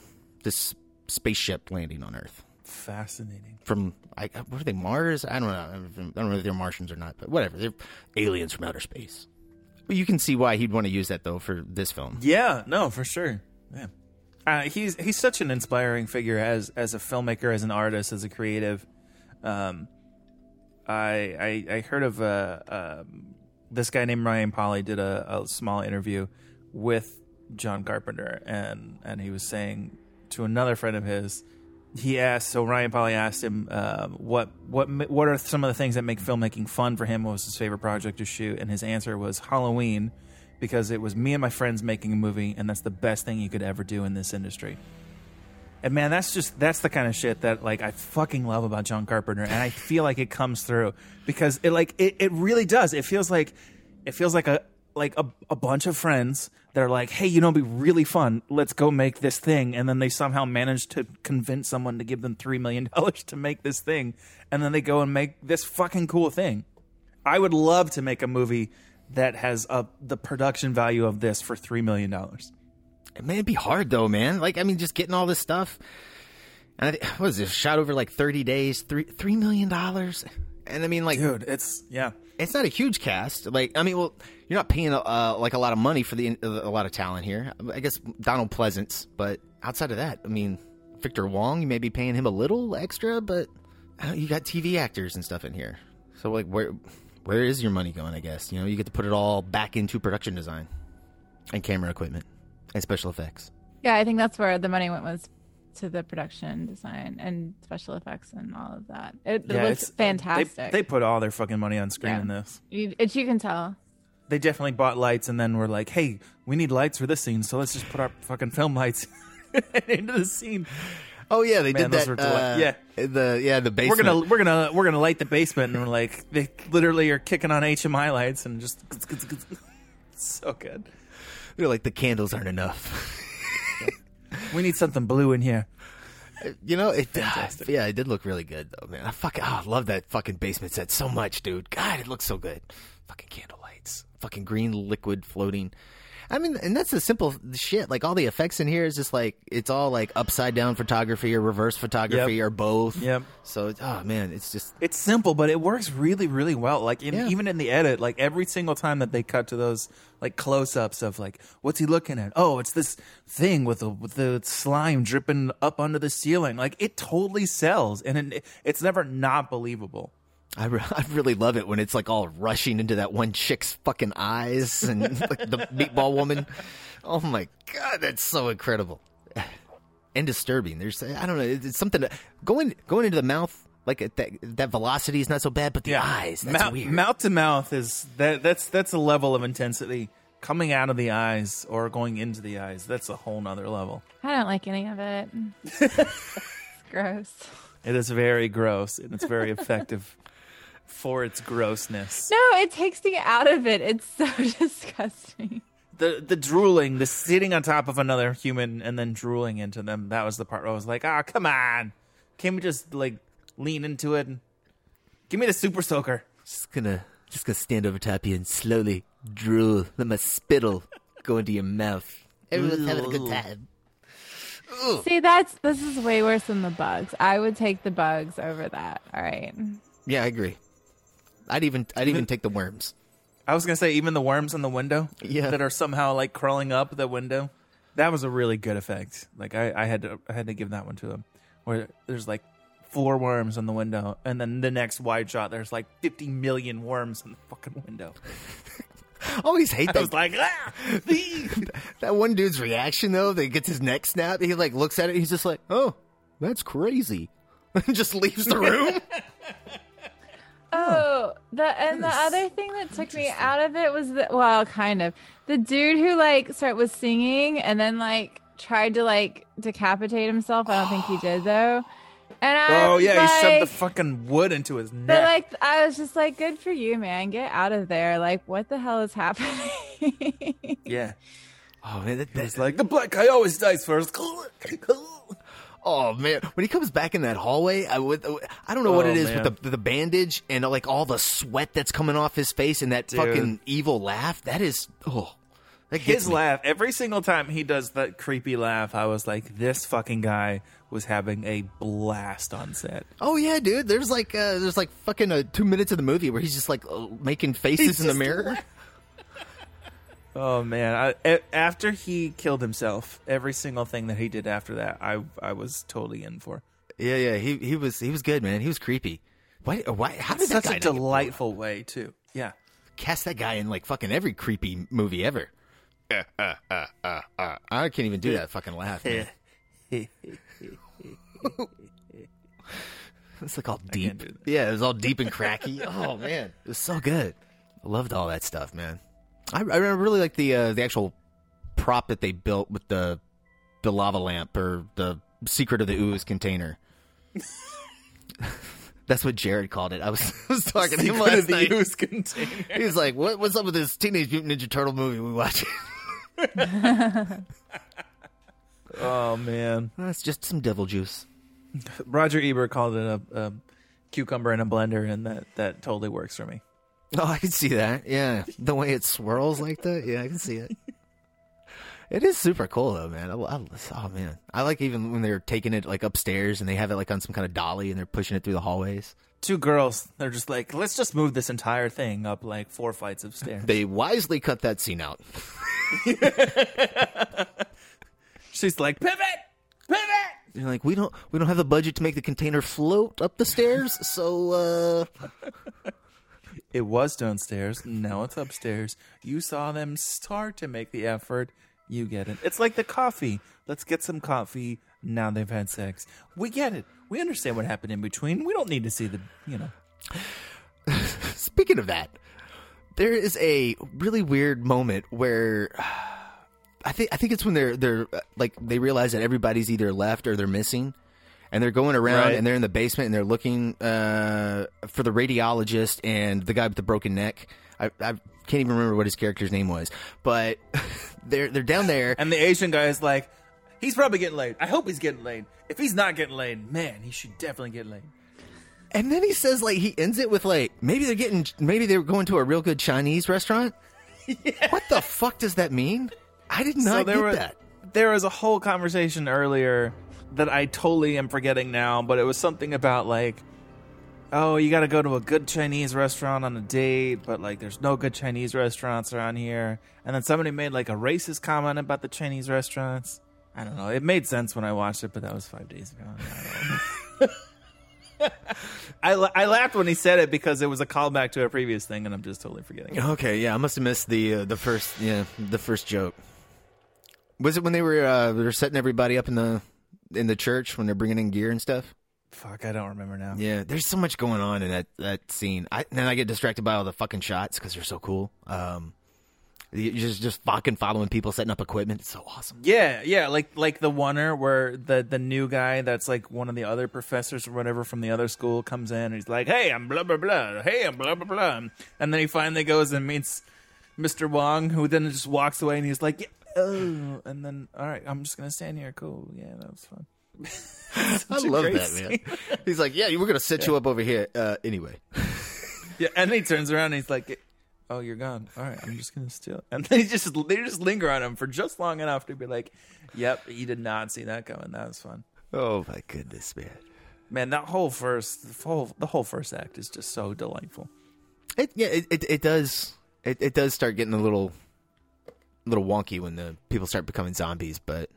G: this spaceship landing on Earth
B: Fascinating.
G: from I, what are they Mars? I don't know. I don't know if they're Martians or not, but whatever. They're aliens from outer space. But you can see why he'd want to use that though for this film.
B: Yeah, no, for sure. Yeah. Uh, he's he's such an inspiring figure as as a filmmaker, as an artist, as a creative. Um, I I, I heard of uh, um, this guy named Ryan Polly did a, a small interview with John Carpenter, and and he was saying to another friend of his, he asked. So Ryan Polly asked him uh, what what what are some of the things that make filmmaking fun for him? What was his favorite project to shoot? And his answer was Halloween, because it was me and my friends making a movie, and that's the best thing you could ever do in this industry. And man, that's just that's the kind of shit that like I fucking love about John Carpenter, and I feel like it comes through because it like it, it really does. It feels like it feels like a like a, a bunch of friends that are like, hey, you know, be really fun. Let's go make this thing, and then they somehow manage to convince someone to give them three million dollars to make this thing, and then they go and make this fucking cool thing. I would love to make a movie that has a, the production value of this for three million dollars.
G: Man, it'd be hard though, man. Like I mean, just getting all this stuff. And I, what was this? Shot over like thirty days, three three million dollars. And I mean, like,
B: dude, it's yeah,
G: it's not a huge cast. Like, I mean, well, you're not paying uh, like a lot of money for the a lot of talent here. I guess Donald Pleasence, but outside of that, I mean, Victor Wong, you may be paying him a little extra, but uh, you got TV actors and stuff in here. So like, where where is your money going? I guess you know you get to put it all back into production design and camera equipment and special effects.
H: Yeah, I think that's where the money went was to the production design and special effects and all of that. It, it looks
B: it's-
H: fantastic.
B: They, they put all their fucking money on screen
H: Yeah.
B: in this.
H: you, it, you can tell.
B: They definitely bought lights and then were like, "Hey, we need lights for this scene, so let's just put our fucking film lights into the scene."
G: Oh yeah, they
B: Man,
G: did that. uh,
B: yeah,
G: the yeah the basement.
B: We're gonna we're gonna we're gonna light the basement, and we're like, they literally are kicking on HMI lights and just so good.
G: They're like the candles aren't enough.
B: We need something blue in here.
G: You know, it ah,
B: Fantastic.
G: yeah, it did look really good though, man. I fucking oh, ah, I love that fucking basement set so much, dude. God, it looks so good. Fucking candle lights, fucking green liquid floating. I mean, and that's the simple shit. Like all the effects in here is just like it's all like upside down photography or reverse photography
B: Yep.
G: or both.
B: Yep.
G: So oh man, it's just
B: It's simple, but it works really, really well. Like in,
G: Yeah.
B: even in the edit, like every single time that they cut to those like close-ups of like, what's he looking at? Oh, it's this thing with the with the slime dripping up under the ceiling. Like it totally sells, and it, it's never not believable.
G: I, re- I really love it when it's like all rushing into that one chick's fucking eyes and like the meatball woman. Oh my god, that's so incredible and disturbing. There's I don't know, it's something that, going going into the mouth like at that that velocity is not so bad, but the eyes that's
B: mouth,
G: weird.
B: mouth to mouth is that that's that's a level of intensity coming out of the eyes or going into the eyes. That's a whole nother level.
H: I don't like any of it. it's gross.
B: It is very gross and it's very effective for its grossness.
H: No, it takes me out of it. It's so disgusting.
B: the the drooling, the sitting on top of another human and then drooling into them. That was the part where I was like, ah, come on, can we just like lean into it and give me the super soaker?
G: Just gonna just gonna stand over top you and slowly drool. Let my spittle go into your mouth. Everyone's having a good time.
H: See, that's this is way worse than the bugs. I would take the bugs over that. All right.
G: Yeah, I agree. I'd even I'd even take the worms.
B: I was gonna say even the worms in the window,
G: Yeah.
B: that are somehow like crawling up the window. That was a really good effect. Like I, I had to I had to give that one to him. Where there's like four worms on the window, and then the next wide shot, there's like 50 million worms in the fucking window.
G: I always hate
B: I
G: that.
B: was like, ah,
G: that one dude's reaction though, that he gets his neck snapped. He like looks at it. He's just like, "Oh, that's crazy," and just leaves the room.
H: Oh, oh, the and the other thing that took me out of it was that well, kind of the dude who like start was singing and then like tried to like decapitate himself. I don't think he did though. And I
B: oh yeah, he shoved the fucking wood into his neck.
H: But like, I was just like, "Good for you, man! Get out of there! Like, what the hell is happening?"
B: yeah.
G: Oh man, that,
B: It's like the black guy always dies first.
G: Oh man, when he comes back in that hallway, I would I don't know what
B: Oh,
G: it is
B: man.
G: with the the bandage and like all the sweat that's coming off his face and that
B: Dude.
G: fucking evil laugh. That is oh, that
B: His
G: me.
B: laugh every single time he does that creepy laugh, I was like, this fucking guy was having a blast on set.
G: Oh yeah, dude. There's like uh, there's like fucking uh, two minutes of the movie where he's just like uh, making faces
B: He's
G: in the mirror.
B: Oh man! I, after he killed himself, every single thing that he did after that, I I was totally in for.
G: Yeah, yeah. He he was he was good, man. He was creepy. Why? Why? How did that
B: Such a delightful way too. Yeah.
G: cast that guy in like fucking every creepy movie ever? Uh, uh, uh, uh, uh. I can't even do that fucking laugh. Man. It's like all deep. Yeah, it was all deep and cracky. oh man, it was so good. I loved all that stuff, man. I, I really like the uh, the actual prop that they built with the the lava lamp or the secret of the ooze container. That's what Jared called it. I was, I was talking to him
B: Secret
G: last
B: of the
G: night.
B: ooze container.
G: He was like, "What? What's up with this Teenage Mutant Ninja Turtle movie we watch?"
B: Oh man,
G: That's just some devil juice.
B: Roger Ebert called it a, a cucumber in a blender, and that that totally works for me.
G: Oh, I can see that. Yeah, the way it swirls like that. Yeah, I can see it. It is super cool though, man. I, I, oh man, I like even when they're taking it like upstairs and they have it like on some kind of dolly and they're pushing it through the hallways.
B: Two girls, they're just like, let's just move this entire thing up like four flights of stairs.
G: They wisely cut that scene out.
B: She's like, pivot, pivot.
G: They're like, we don't, we don't have the budget to make the container float up the stairs, so uh,
B: It was downstairs. Now it's upstairs. You saw them start to make the effort. You get it. It's like the coffee. Let's get some coffee. Now they've had sex. We get it. We understand what happened in between. We don't need to see the, you know.
G: Speaking of that, there is a really weird moment where I think I think it's when they're they're uh, like they realize that everybody's either left or they're missing, and they're going around
B: Right.
G: and they're in the basement and they're looking uh, for the radiologist and the guy with the broken neck. I, I can't even remember what his character's name was, but they're they're down there.
B: And the Asian guy is like, he's probably getting laid. I hope he's getting laid. If he's not getting laid, man, he should definitely get laid.
G: And then he says like he ends it with like maybe they're getting maybe they're going to a real good Chinese restaurant. What the fuck does that mean? I did not
B: there
G: get that.
B: There was a whole conversation earlier that I totally am forgetting now, but it was something about like, oh, you got to go to a good Chinese restaurant on a date, but like, there's no good Chinese restaurants around here. And then somebody made like a racist comment about the Chinese restaurants. I don't know. It made sense when I watched it, but that was five days ago. I, I laughed when he said it because it was a callback to a previous thing, and I'm just totally forgetting. it.
G: Okay, yeah, I must have missed the uh, the first yeah the first joke. Was it when they were uh, they were setting everybody up in the in the church when they're bringing in gear and stuff?
B: Fuck, I don't remember now.
G: Yeah, there's so much going on in that that scene. I then I get distracted by all the fucking shots because they're so cool. Um, you- you're just just fucking following people setting up equipment. It's so awesome.
B: Yeah, yeah, like like the oner where the the new guy that's like one of the other professors or whatever from the other school comes in and he's like, "Hey, I'm blah blah blah. Hey, I'm blah blah blah," and then he finally goes and meets Mr. Wong, who then just walks away and he's like, yeah, "Oh," and then all right, I'm just gonna stand here. Cool, yeah, that was fun.
G: I love that man. He's like, yeah, we're gonna set you up over here. Uh, anyway,
B: Yeah, and then he turns around and he's like, "Oh, you're gone. All right, I'm just gonna steal." And then he just they just linger on him for just long enough to be like, "Yep, you did not see that coming. That was fun."
G: oh my goodness, man.
B: Man, that whole first, the whole, the whole first act is just so delightful.
G: It yeah, it it, it does it, it does start getting a little little wonky when the people start becoming zombies, but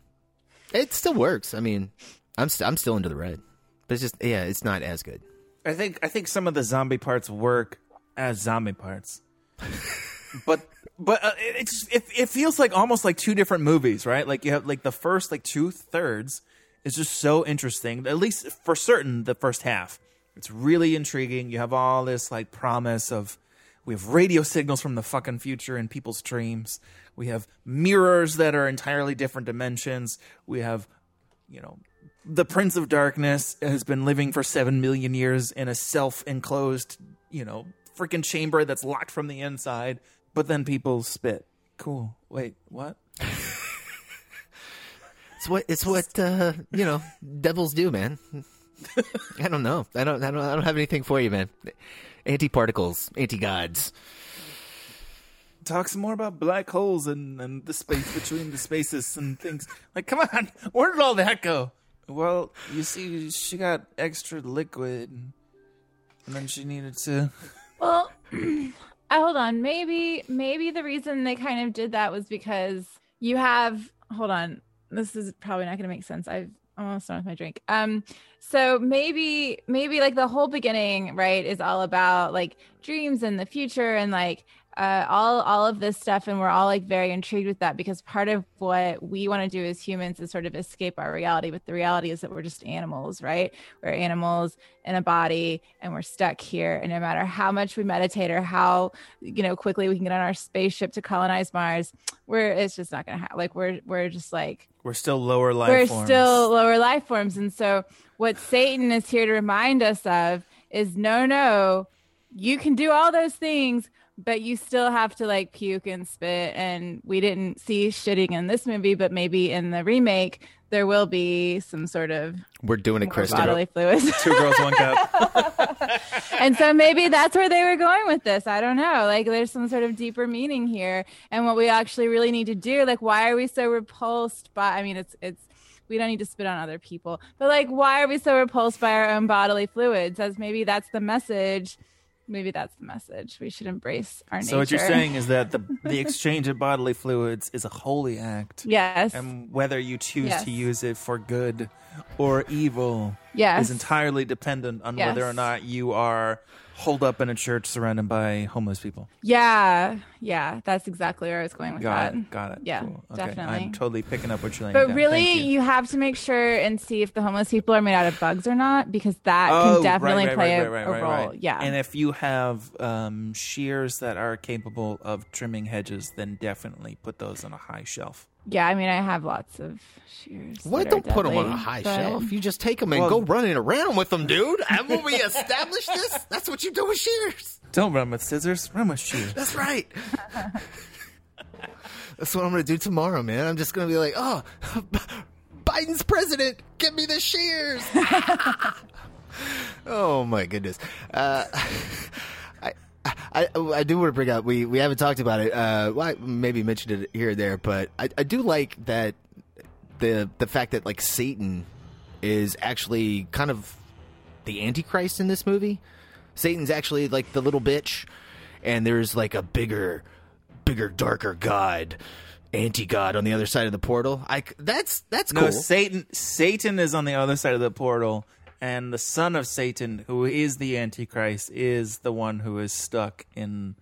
G: it still works. I mean, I'm st- I'm still into the red, but it's just yeah, it's not as good.
B: I think, I think some of the zombie parts work as zombie parts, but, but uh, it- it's it, it feels like almost like two different movies, right? Like you have like the first like two thirds is just so interesting. At least for certain, the first half, it's really intriguing. You have all this like promise of we have radio signals from the fucking future in people's dreams. We have mirrors that are entirely different dimensions. We have, you know, the Prince of Darkness has been living for seven million years in a self-enclosed, you know, freaking chamber that's locked from the inside. But then people spit. Cool. Wait, what?
G: It's what it's what uh, you know devils do, man. I don't know. I don't I don't I don't have anything for you, man. Anti particles, anti gods.
B: Talk some more about black holes and, and the space between the spaces and things. Like, come on, where did all that go? Well, you see, she got extra liquid, and then she needed to.
H: Well, I hold on. Maybe maybe the reason they kind of did that was because you have hold on. This is probably not going to make sense. I've I'm almost done with my drink. Um, so maybe maybe like the whole beginning, right, is all about like dreams and the future and like uh, all all of this stuff, and we're all like very intrigued with that because part of what we want to do as humans is sort of escape our reality. But the reality is that we're just animals, right? We're animals in a body, and we're stuck here. And no matter how much we meditate or how you know quickly we can get on our spaceship to colonize Mars, we're it's just not gonna happen. Like we're we're just like
B: We're still lower life
H: we're
B: forms.
H: still lower life forms and so what satan is here to remind us of is no no you can do all those things but you still have to like puke and spit and we didn't see shitting in this movie but maybe in the remake there will be some sort of
G: We're doing it, Kristen.
H: bodily fluids
B: Two girls, one cup.
H: and so maybe that's where they were going with this. I don't know. Like there's some sort of deeper meaning here. And what we actually really need to do, like why are we so repulsed by I mean it's it's we don't need to spit on other people. But like why are we so repulsed by our own bodily fluids? As maybe that's the message. Maybe that's the message. We should embrace our nature.
B: So what you're saying is that the the exchange of bodily fluids is a holy act.
H: Yes.
B: And whether you choose
H: Yes.
B: to use it for good or evil
H: Yes.
B: is entirely dependent on whether or not you are holed up in a church surrounded by homeless people.
H: Yeah. Yeah. That's exactly where I was going with
B: Got
H: that.
B: it. Got it.
H: Yeah.
B: Cool. Okay.
H: Definitely.
B: I'm totally picking up what you're laying
H: But
B: down.
H: really,
B: you.
H: you. have to make sure and see if the homeless people are made out of bugs or not, because that
B: Oh,
H: can definitely
B: right,
H: play
B: right,
H: a,
B: right,
H: a
B: right,
H: role. Yeah.
B: And if you have um, shears that are capable of trimming hedges, then definitely put those on a high shelf.
H: Yeah, I mean, I have lots of shears.
G: What?
H: that
G: Don't put them on a high
H: but-
G: shelf. You just take them and
B: Well-
G: go running around with them, dude. Haven't we established this? That's what you do with shears.
B: Don't run with scissors, run with shears.
G: That's right. That's what I'm going to do tomorrow, man. I'm just going to be like, oh, Biden's president. Give me the shears. oh my goodness. Uh, I I do want to bring up we we haven't talked about it. Uh, well, I maybe mentioned it here or there, but I, I do like that the the fact that like Satan is actually kind of the Antichrist in this movie. Satan's actually like the little bitch, and there's like a bigger, bigger, darker god, anti god on the other side of the portal. I that's that's cool.
B: No, Satan. Satan is on the other side of the portal, and the son of Satan, who is the Antichrist, is the one who is stuck in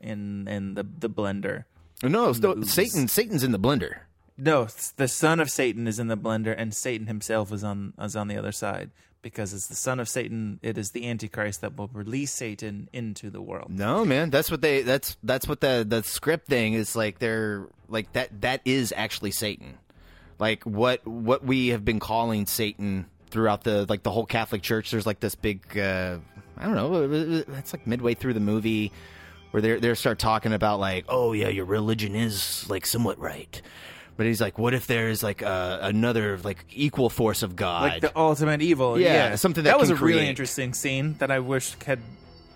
B: in in the the blender.
G: no, no, Satan Satan's in the blender.
B: No, the son of Satan is in the blender, and Satan himself is on is on the other side because it's the son of Satan. It is the Antichrist that will release Satan into the world.
G: No, man, that's what they that's that's what the the script thing is like they're like that that is actually Satan. Like what what we have been calling Satan throughout the like the whole Catholic Church there's like this big uh I don't know, it's like midway through the movie where they they start talking about like, "Oh yeah, your religion is like somewhat right." But he's like, "What if there's like uh, another like equal force of God?"
B: like the ultimate evil.
G: Yeah,
B: Yeah,
G: something that
B: was
G: can
B: a really interesting scene that I wish had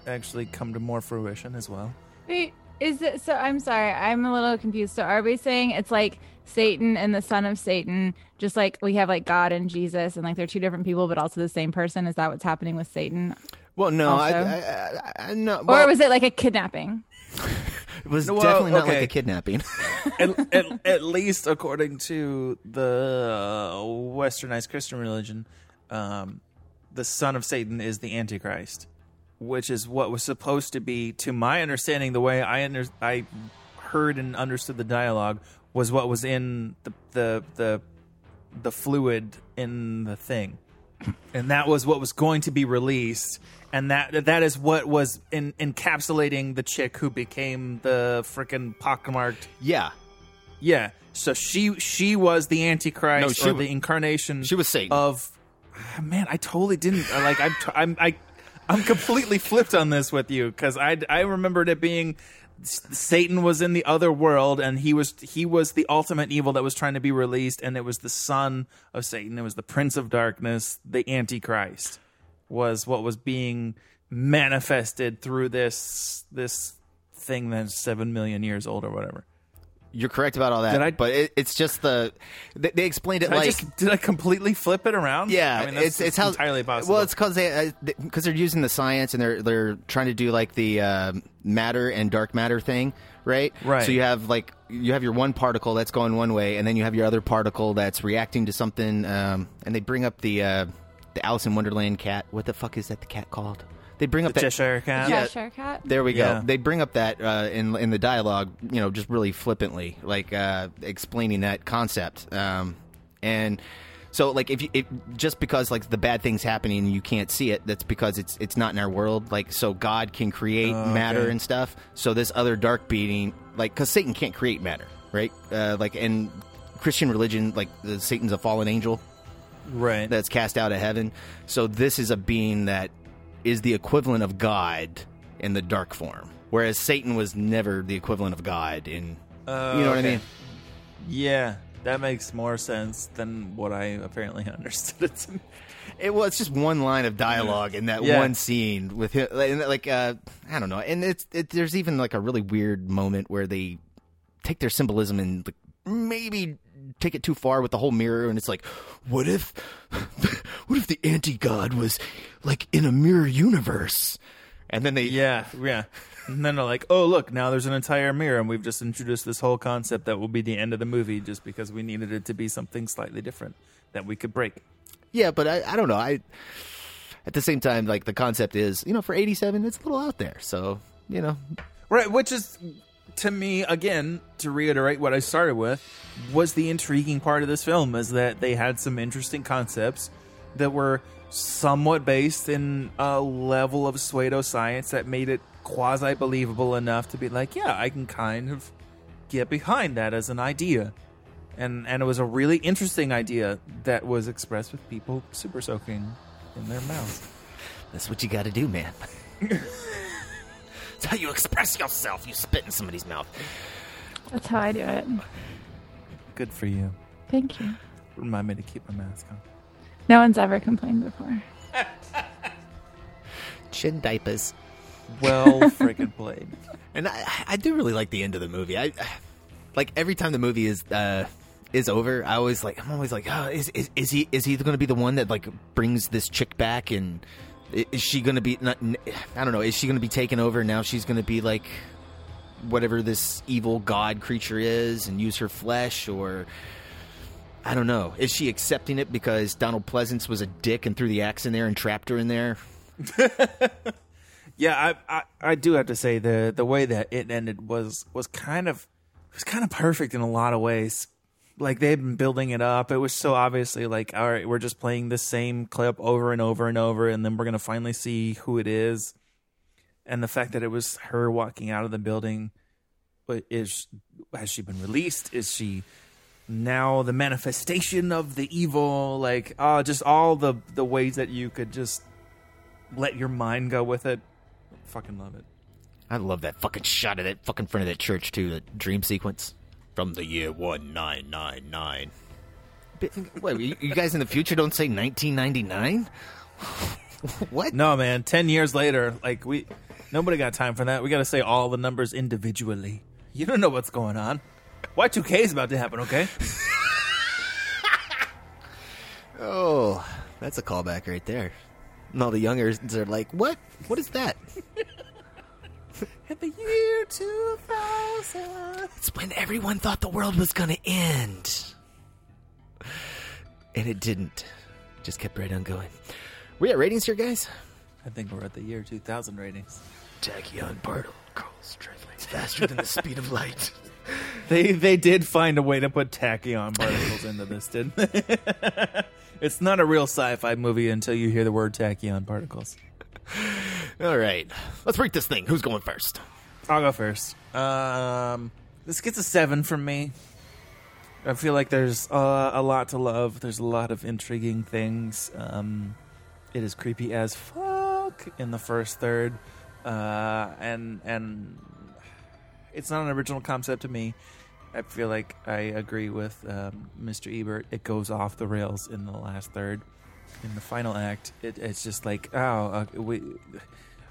B: actually come to more fruition as well.
H: Wait, is it so? I'm sorry, I'm a little confused. So, are we saying it's like Satan and the son of Satan, just like we have like God and Jesus, and like they're two different people, but also the same person? Is that what's happening with Satan?
G: well, no, I, I, I, I no.
H: or was it like a kidnapping?
G: it was
B: Well,
G: definitely not like a kidnapping.
B: at, at, at least according to the uh, westernized Christian religion, um, the son of Satan is the Antichrist, which is what was supposed to be, to my understanding, the way I under, I heard and understood the dialogue was what was in the the the, the fluid in the thing, and that was what was going to be released. And that that is what was in, encapsulating the chick who became the freaking pockmarked
G: yeah,
B: yeah. So she she was the Antichrist
G: No, she
B: or
G: wa-
B: the incarnation.
G: she was Satan.
B: of. Ah, Man, I totally didn't uh, like. I'm t- I'm I, I'm completely flipped on this with you because I I remembered it being Satan was in the other world and he was he was the ultimate evil that was trying to be released and it was the son of Satan. It was the prince of darkness, the Antichrist, was what was being manifested through this this thing that's seven million years old or whatever.
G: You're correct about all that.
B: Did I-
G: But it, it's just the they, they explained it
B: Did I
G: like
B: just did I completely flip it around?
G: yeah,
B: I mean, that's,
G: it's it's how
B: entirely possible.
G: Well, it's because they because they're using the science and they're they're trying to do like the uh, matter and dark matter thing, right?
B: Right.
G: So you have like you have your one particle that's going one way, and then you have your other particle that's reacting to something. Um, and they bring up the uh, the Alice in Wonderland cat. What the fuck is that? The cat called? They bring up
B: the
G: that
B: Cheshire Cat.
G: Yeah.
H: Cheshire Cat.
G: There we
B: Yeah.
G: go. They bring up that uh, in in the dialogue, you know, just really flippantly, like uh, explaining that concept. Um, and so, like, if you if, just because like the bad things happening and you can't see it, that's because it's it's not in our world. Like, so God can create
B: Oh,
G: matter
B: okay.
G: and stuff. So this other dark being, like, because Satan can't create matter, right? Uh, like, in Christian religion, like, the, Satan's a fallen angel
B: right.
G: that's cast out of heaven. So this is a being that is the equivalent of God in the dark form, whereas Satan was never the equivalent of God in.
B: Oh,
G: you know what I mean?
B: Yeah, that makes more sense than what I apparently understood it to.
G: It was just one line of dialogue in that
B: Yeah.
G: one scene with him, like uh, I don't know, and it's it, there's even like a really weird moment where they take their symbolism and like, maybe take it too far with the whole mirror, and it's like, what if, what if the anti god was like in a mirror universe, and then they
B: Yeah, yeah. And then they're like, "Oh, look! Now there's an entire mirror, and we've just introduced this whole concept that will be the end of the movie, just because we needed it to be something slightly different that we could break."
G: Yeah, but I, I don't know. I at the same time, like the concept is, you know, for eighty seven, it's a little out there. So you know,
B: Right, which is to me again to reiterate what I started with was the intriguing part of this film is that they had some interesting concepts that were somewhat based in a level of pseudoscience that made it quasi believable enough to be like, yeah, I can kind of get behind that as an idea. And and it was a really interesting idea that was expressed with people super soaking in their mouths.
G: that's what you got to do, man. It's how you express yourself. You spit in somebody's mouth.
H: That's how I do it.
B: Good for you.
H: Thank you.
B: Remind me to keep my mask on.
H: No one's ever complained before.
G: Chin diapers.
B: Well freaking played.
G: And I, I do really like the end of the movie. I like every time the movie is uh, is over. I always like. I'm always like, oh, is is, is he is he going to be the one that like brings this chick back and i- is she going to be? Not, I don't know. Is she going to be taken over now? She's going to be like whatever this evil god creature is and use her flesh or. I don't know. Is she accepting it because Donald Pleasence was a dick and threw the axe in there and trapped her in there?
B: Yeah, I, I I do have to say the the way that it ended was was kind of was kind of perfect in a lot of ways. Like they've been building it up. It was so obviously like, all right, we're just playing the same clip over and over and over, and then we're gonna finally see who it is. And the fact that it was her walking out of the building, but is has she been released? Is she now the manifestation of the evil? Like, oh, just all the the ways that you could just let your mind go with it. Fucking love it.
G: I love that fucking shot of that fucking front of that church too. The dream sequence from the year one nine nine nine. Wait, you, you guys in the future don't say nineteen ninety nine? What?
B: No, man. Ten years later, like we, nobody got time for that. We got to say all the numbers individually. You don't know what's going on. Y two K is about to happen. Okay.
G: Oh, that's a callback right there. And all the youngers are like, "What? What is that?"
B: At the year two thousand.
G: It's when everyone thought the world was gonna end, and it didn't. Just kept right on going. We at ratings here, guys.
B: I think we're at the year two thousand ratings.
G: Tachyon particles traveling faster than the speed of light.
B: They they did find a way to put tachyon particles into this, didn't they? it's not a real sci-fi movie until you hear the word tachyon particles.
G: All right, let's break this thing. Who's going first?
B: I'll go first. Um, this gets a seven from me. I feel like there's uh, a lot to love. There's a lot of intriguing things. Um, it is creepy as fuck in the first third, uh, and and it's not an original concept to me. I feel like I agree with um, Mr. Ebert. It goes off the rails in the last third. In the final act, it, it's just like, oh, uh, we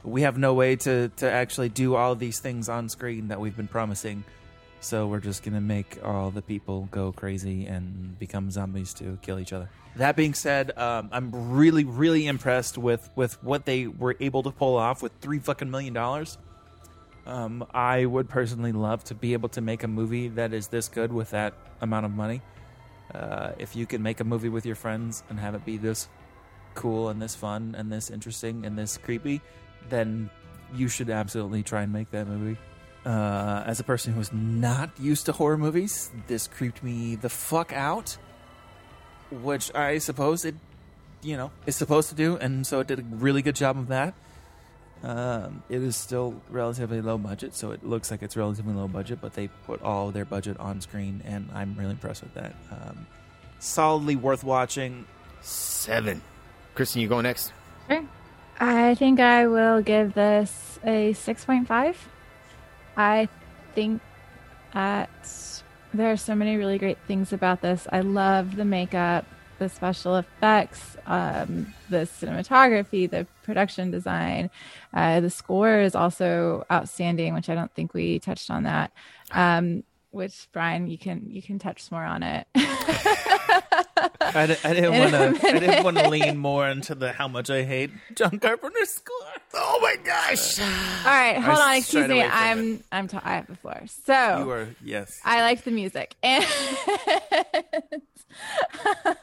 B: we have no way to to actually do all these things on screen that we've been promising. So we're just gonna make all the people go crazy and become zombies to kill each other. That being said, um, I'm really, really impressed with with what they were able to pull off with three fucking million dollars. Um, I would personally love to be able to make a movie that is this good with that amount of money. Uh, if you can make a movie with your friends and have it be this cool and this fun and this interesting and this creepy, then you should absolutely try and make that movie. Uh, as a person who's not used to horror movies, this creeped me the fuck out. Which I suppose it, you know, is supposed to do, and so it did a really good job of that. Um, it is still relatively low budget, so it looks like it's relatively low budget, but they put all their budget on screen, and I'm really impressed with that. Um, solidly worth watching.
G: Seven. Kristen, you going next?
H: Sure. I think I will give this a 6.5. I think that there are so many really great things about this. I love the makeup, the special effects, um, the cinematography, the production design. Uh, the score is also outstanding, which I don't think we touched on that. Um, which Brian, you can you can touch more on it.
B: I, I didn't want to. I didn't want to lean more into the how much I hate John Carpenter's score.
G: Oh my gosh!
H: All right, hold
B: I
H: on. Excuse me. I'm I'm t- I have the floor. So
B: You are yes.
H: I like the music and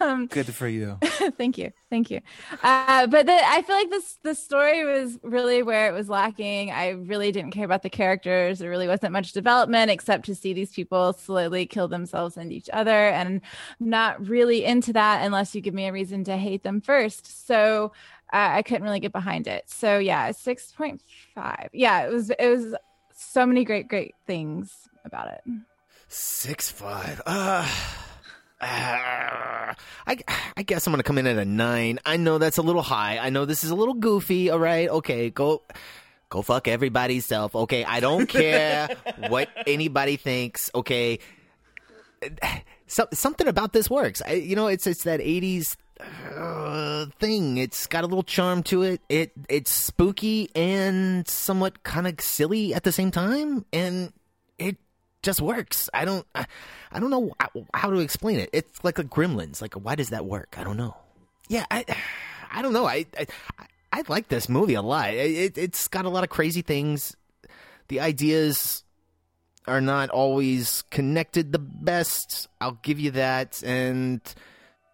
H: um,
B: Good for you.
H: thank you, thank you. Uh, but the, I feel like this the story was really where it was lacking. I really didn't care about the characters. There really wasn't much development except to see these people slowly kill themselves and each other, and I'm not really into that unless you give me a reason to hate them first. So uh, I couldn't really get behind it. So yeah, six point five. Yeah, it was it was so many great great things about it.
G: Six five. Uh, uh, I I guess I'm gonna come in at a nine. I know that's a little high. I know this is a little goofy. All right, okay, go go fuck everybody's self. Okay, I don't care what anybody thinks. Okay, so, something about this works. I, you know, it's it's that '80s uh, thing. It's got a little charm to it. It it's spooky and somewhat kind of silly at the same time, and it just works. I don't I, I don't know how, to explain it. It's like a Gremlins. Like why does that work? I don't know. Yeah, I I don't know. I I, I like this movie a lot. It, it's got a lot of crazy things. The ideas are not always connected the best. I'll give you that. And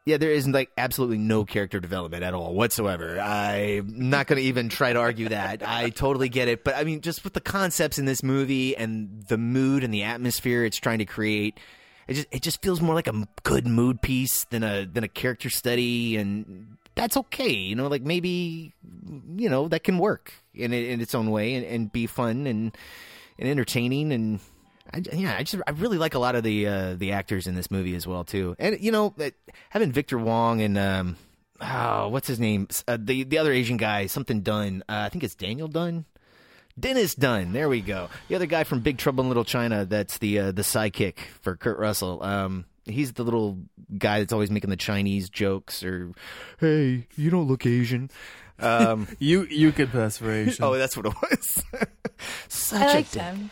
G: yeah, there isn't like absolutely no character development at all whatsoever. I'm not going to even try to argue that. I totally get it. But I mean, just with the concepts in this movie and the mood and the atmosphere it's trying to create, it just it just feels more like a good mood piece than a than a character study, and that's okay. You know, like maybe you know that can work in in its own way and, and be fun and and entertaining and I, yeah, I just I really like a lot of the uh, the actors in this movie as well too. And you know, having Victor Wong and um, oh, what's his name? Uh, the the other Asian guy, something Dun. Uh, I think it's Daniel Dun. Dennis Dun. There we go. The other guy from Big Trouble in Little China. That's the uh, the sidekick for Kurt Russell. Um, he's the little guy that's always making the Chinese jokes or, hey, you don't look Asian. Um,
B: you you could pass for Asian.
G: oh, that's what it was. Such
H: I
G: a
H: liked
G: dick.
H: him.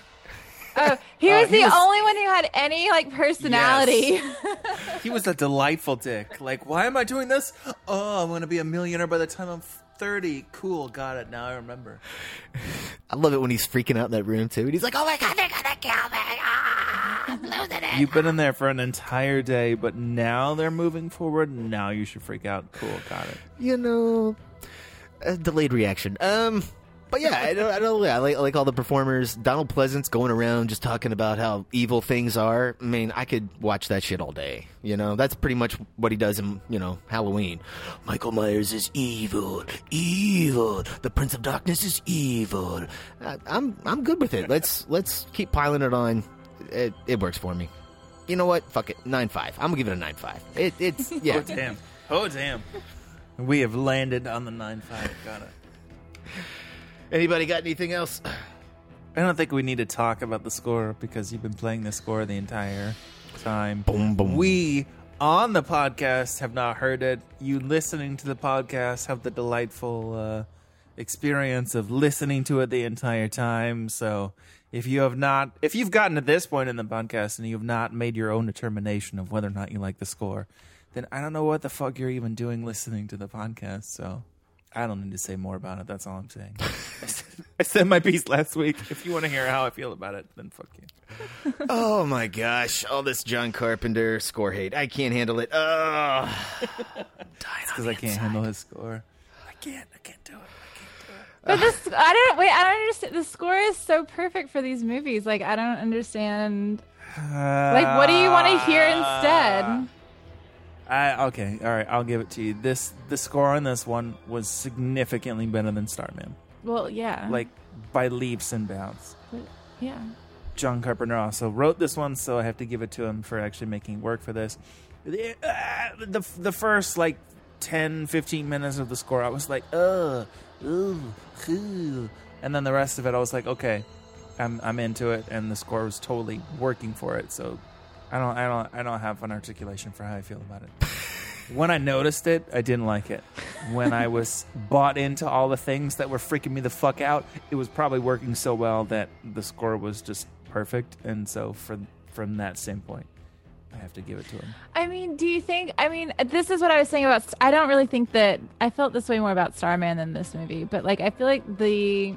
H: Oh, he was
B: he
H: the
B: was-
H: only one who had any like personality.
B: He was a delightful dick. Like, why am I doing this? Oh, I'm going to be a millionaire by the time I'm 30. Cool, got it. Now I remember.
G: I love it when he's freaking out in that room too. And he's like, "Oh my god, they're gonna kill me!" Ah, I'm losing it.
B: You've been in there for an entire day, but now they're moving forward. Now you should freak out. Cool, got it.
G: You know, a delayed reaction. Um, but yeah, I don't, I don't. I like, I like all the performers. Donald Pleasence going around just talking about how evil things are. I mean, I could watch that shit all day. You know, that's pretty much what he does in you know Halloween. Michael Myers is evil, evil. The Prince of Darkness is evil. I, I'm I'm good with it. Let's let's keep piling it on. It it works for me. You know what? Fuck it. Nine five. I'm gonna give it a nine five. It it's yeah.
B: Oh, damn. Oh, damn. We have landed on the 9 5. Got it.
G: Anybody got anything else?
B: I don't think we need to talk about the score because you've been playing the score the entire time.
G: Boom, boom.
B: We on the podcast have not heard it. You listening to the podcast have the delightful uh, experience of listening to it the entire time. So if you have not, if you've gotten to this point in the podcast and you have not made your own determination of whether or not you like the score, then I don't know what the fuck you're even doing listening to the podcast. So I don't need to say more about it. That's all I'm saying. I said- my piece last week. If you want to hear how I feel about it, then fuck you.
G: oh my gosh, all this John Carpenter score hate. I can't handle it. Ugh.
B: because I can't handle his score. I can't. I can't do it.
H: But this, I don't wait. I don't understand. The score is so perfect for these movies. Like, I don't understand. Like, what do you want to hear instead?
B: I okay. All right. I'll give it to you. This the score on this one was significantly better than Starman,
H: Well, yeah.
B: like by leaps and bounds.
H: But, yeah.
B: John Carpenter also wrote this one, so I have to give it to him for actually making work for this. The, uh, the, the first like 10, 15 minutes of the score, I was like, ugh, ooh, ooh. And then the rest of it, I was like, okay, I'm, I'm into it, and the score was totally working for it. So I don't, I don't, I don't have an articulation for how I feel about it. when I noticed it, I didn't like it. When I was bought into all the things that were freaking me the fuck out, it was probably working so well that the score was just perfect. And so, from from that standpoint, I have to give it to him.
H: I mean, do you think? I mean, this is what I was saying about. I don't really think that I felt this way more about Starman than this movie, but like I feel like the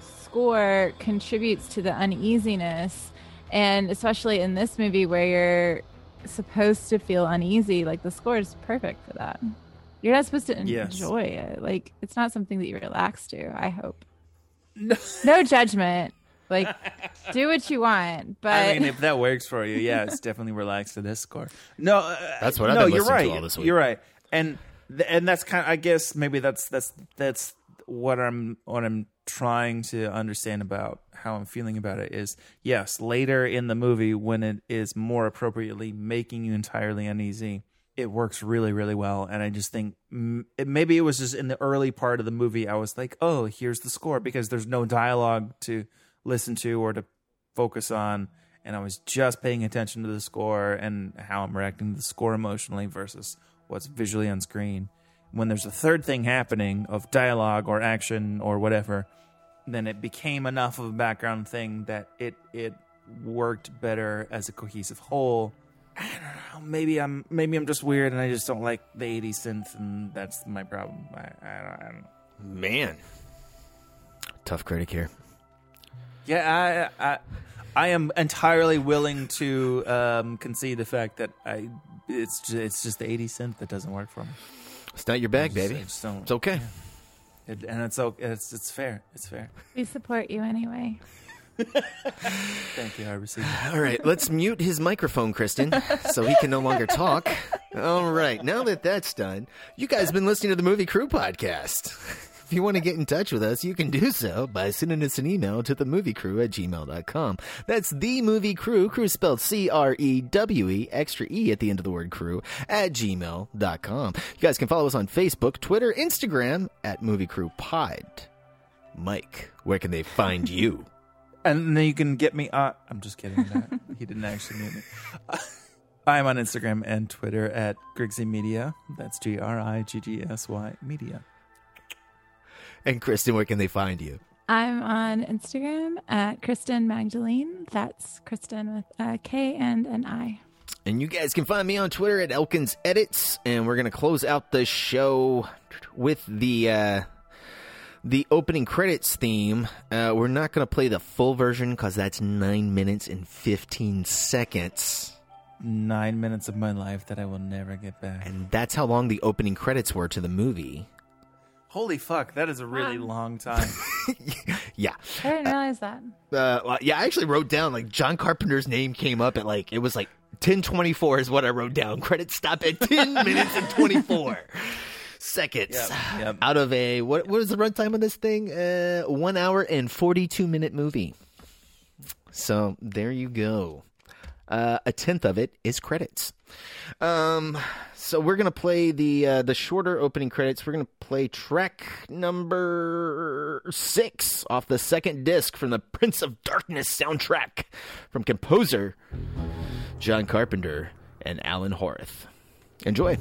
H: score contributes to the uneasiness, and especially in this movie where you're supposed to feel uneasy, like the score is perfect for that. You're not supposed to
B: Yes.
H: enjoy it. Like it's not something that you relax to. I hope. No, judgment. Like do what you want, but
B: I mean, if that works for you, yeah, it's definitely relaxed to this score. No, uh,
G: That's what I've
B: no,
G: been
B: you're
G: listening to
B: right.
G: all this week.
B: You're right, and th- and that's kind. of I guess maybe that's that's that's what I'm what I'm trying to understand about how I'm feeling about it is yes, later in the movie when it is more appropriately making you entirely uneasy, it works really really well, and I just think it, maybe it was just in the early part of the movie I was like, oh, here's the score because there's no dialogue to listen to or to focus on and I was just paying attention to the score and how I'm reacting to the score emotionally versus what's visually on screen. When there's a third thing happening of dialogue or action or whatever, then it became enough of a background thing that it it worked better as a cohesive whole. I don't know. Maybe I'm maybe I'm just weird and I just don't like the 80s synth, and that's my problem. I, I, don't, I don't know.
G: Man, tough critic here.
B: Yeah, I, I I am entirely willing to um, concede the fact that I it's just, it's just the 80s synth that doesn't work for me.
G: It's not your bag,
B: I just-
G: baby.
B: I just don't-
G: It's okay.
B: yeah. It, and it's okay. It's it's fair. It's fair.
H: We support you anyway.
B: Thank you. I received.
G: All right, let's mute his microphone, Kristen, so he can no longer talk. All right, now that that's done, you guys have been listening to the Movie Crew podcast. If you want to get in touch with us, you can do so by sending us an email to themoviecrew at gmail.com. That's the movie crew, crew spelled C R E W E, extra E at the end of the word crew, at gmail.com. You guys can follow us on Facebook, Twitter, Instagram at Movie Crew Pod. Mike, where can they find you?
B: And then you can get me. Uh, I'm just kidding. That. he didn't actually mute me. I'm on Instagram and Twitter at Griggsy Media. That's G R I G G S Y Media.
G: And Kristen, where can they find you?
H: I'm on Instagram at Kristen Magdalene. That's Kristen with a K and an I.
G: And you guys can find me on Twitter at Elkins Edits, and we're gonna close out the show with the uh, the opening credits theme. Uh, we're not gonna play the full version because that's nine minutes and fifteen seconds,
B: Nine minutes of my life that I will never get back.
G: and that's how long the opening credits were to the movie.
B: Holy fuck, that is a really long time.
G: Yeah,
H: I didn't realize that.
G: uh, well, yeah. I actually wrote down like John Carpenter's name came up at like it was like ten twenty four is what I wrote down. Credits stop at ten minutes and twenty four. seconds
B: Yep, yep.
G: out of a what what is the runtime of this thing? Uh, one hour and forty two minute movie. So there you go. Uh, a tenth of it is credits. Um, so we're gonna play the uh, the shorter opening credits. We're gonna play track number six off the second disc from the Prince of Darkness soundtrack from composer John Carpenter and Alan Howarth. Enjoy.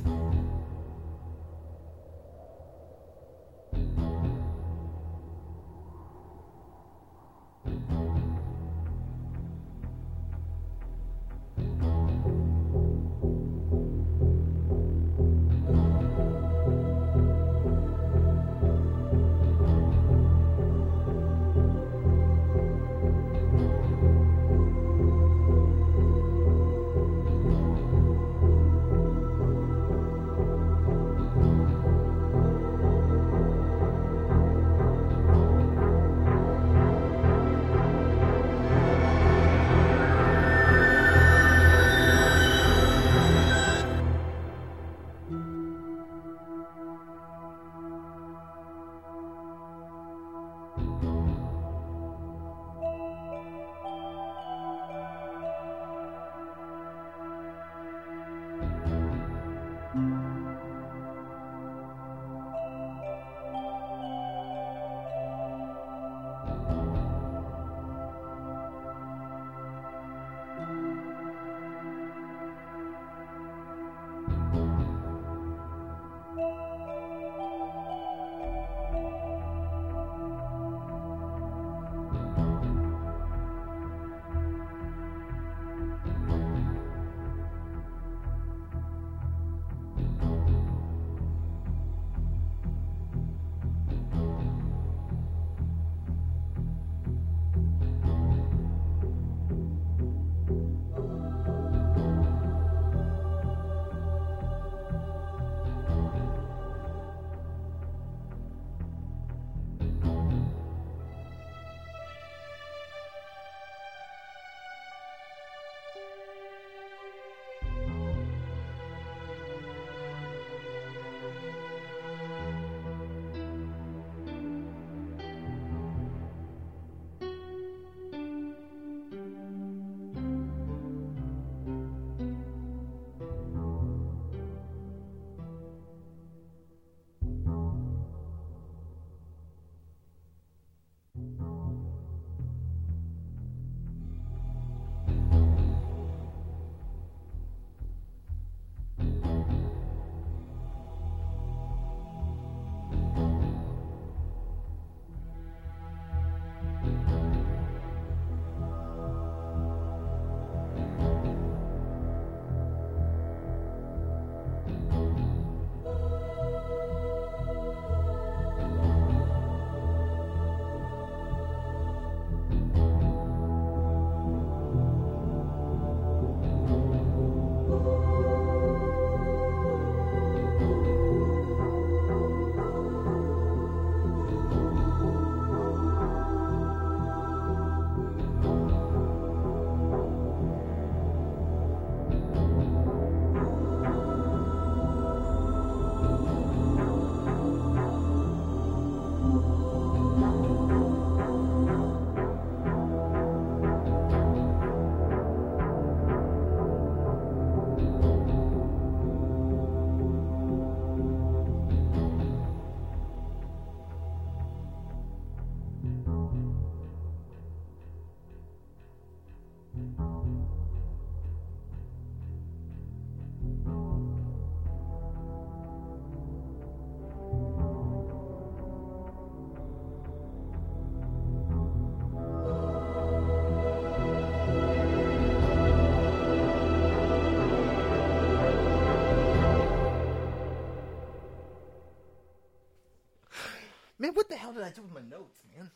G: Hell did I do with my notes, man?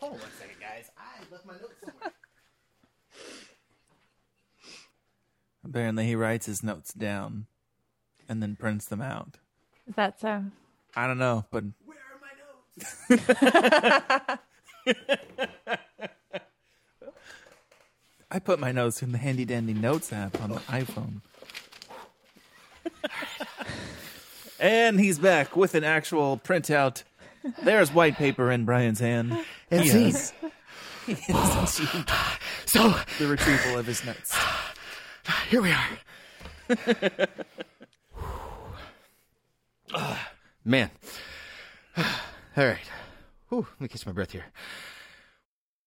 G: Hold on one second, guys. I left my notes somewhere.
B: Apparently, he writes his notes down and then prints them out.
H: Is that so?
B: I don't know, but where are my notes? I put my notes in the handy dandy notes app on the iPhone. and he's back with an actual printout. There's white paper in Brian's hand.
G: And
B: He
G: scene.
B: has- he has achieved
G: So
B: the retrieval of his notes.
G: here we are. Ah, man. All right. Whew, let me catch my breath here.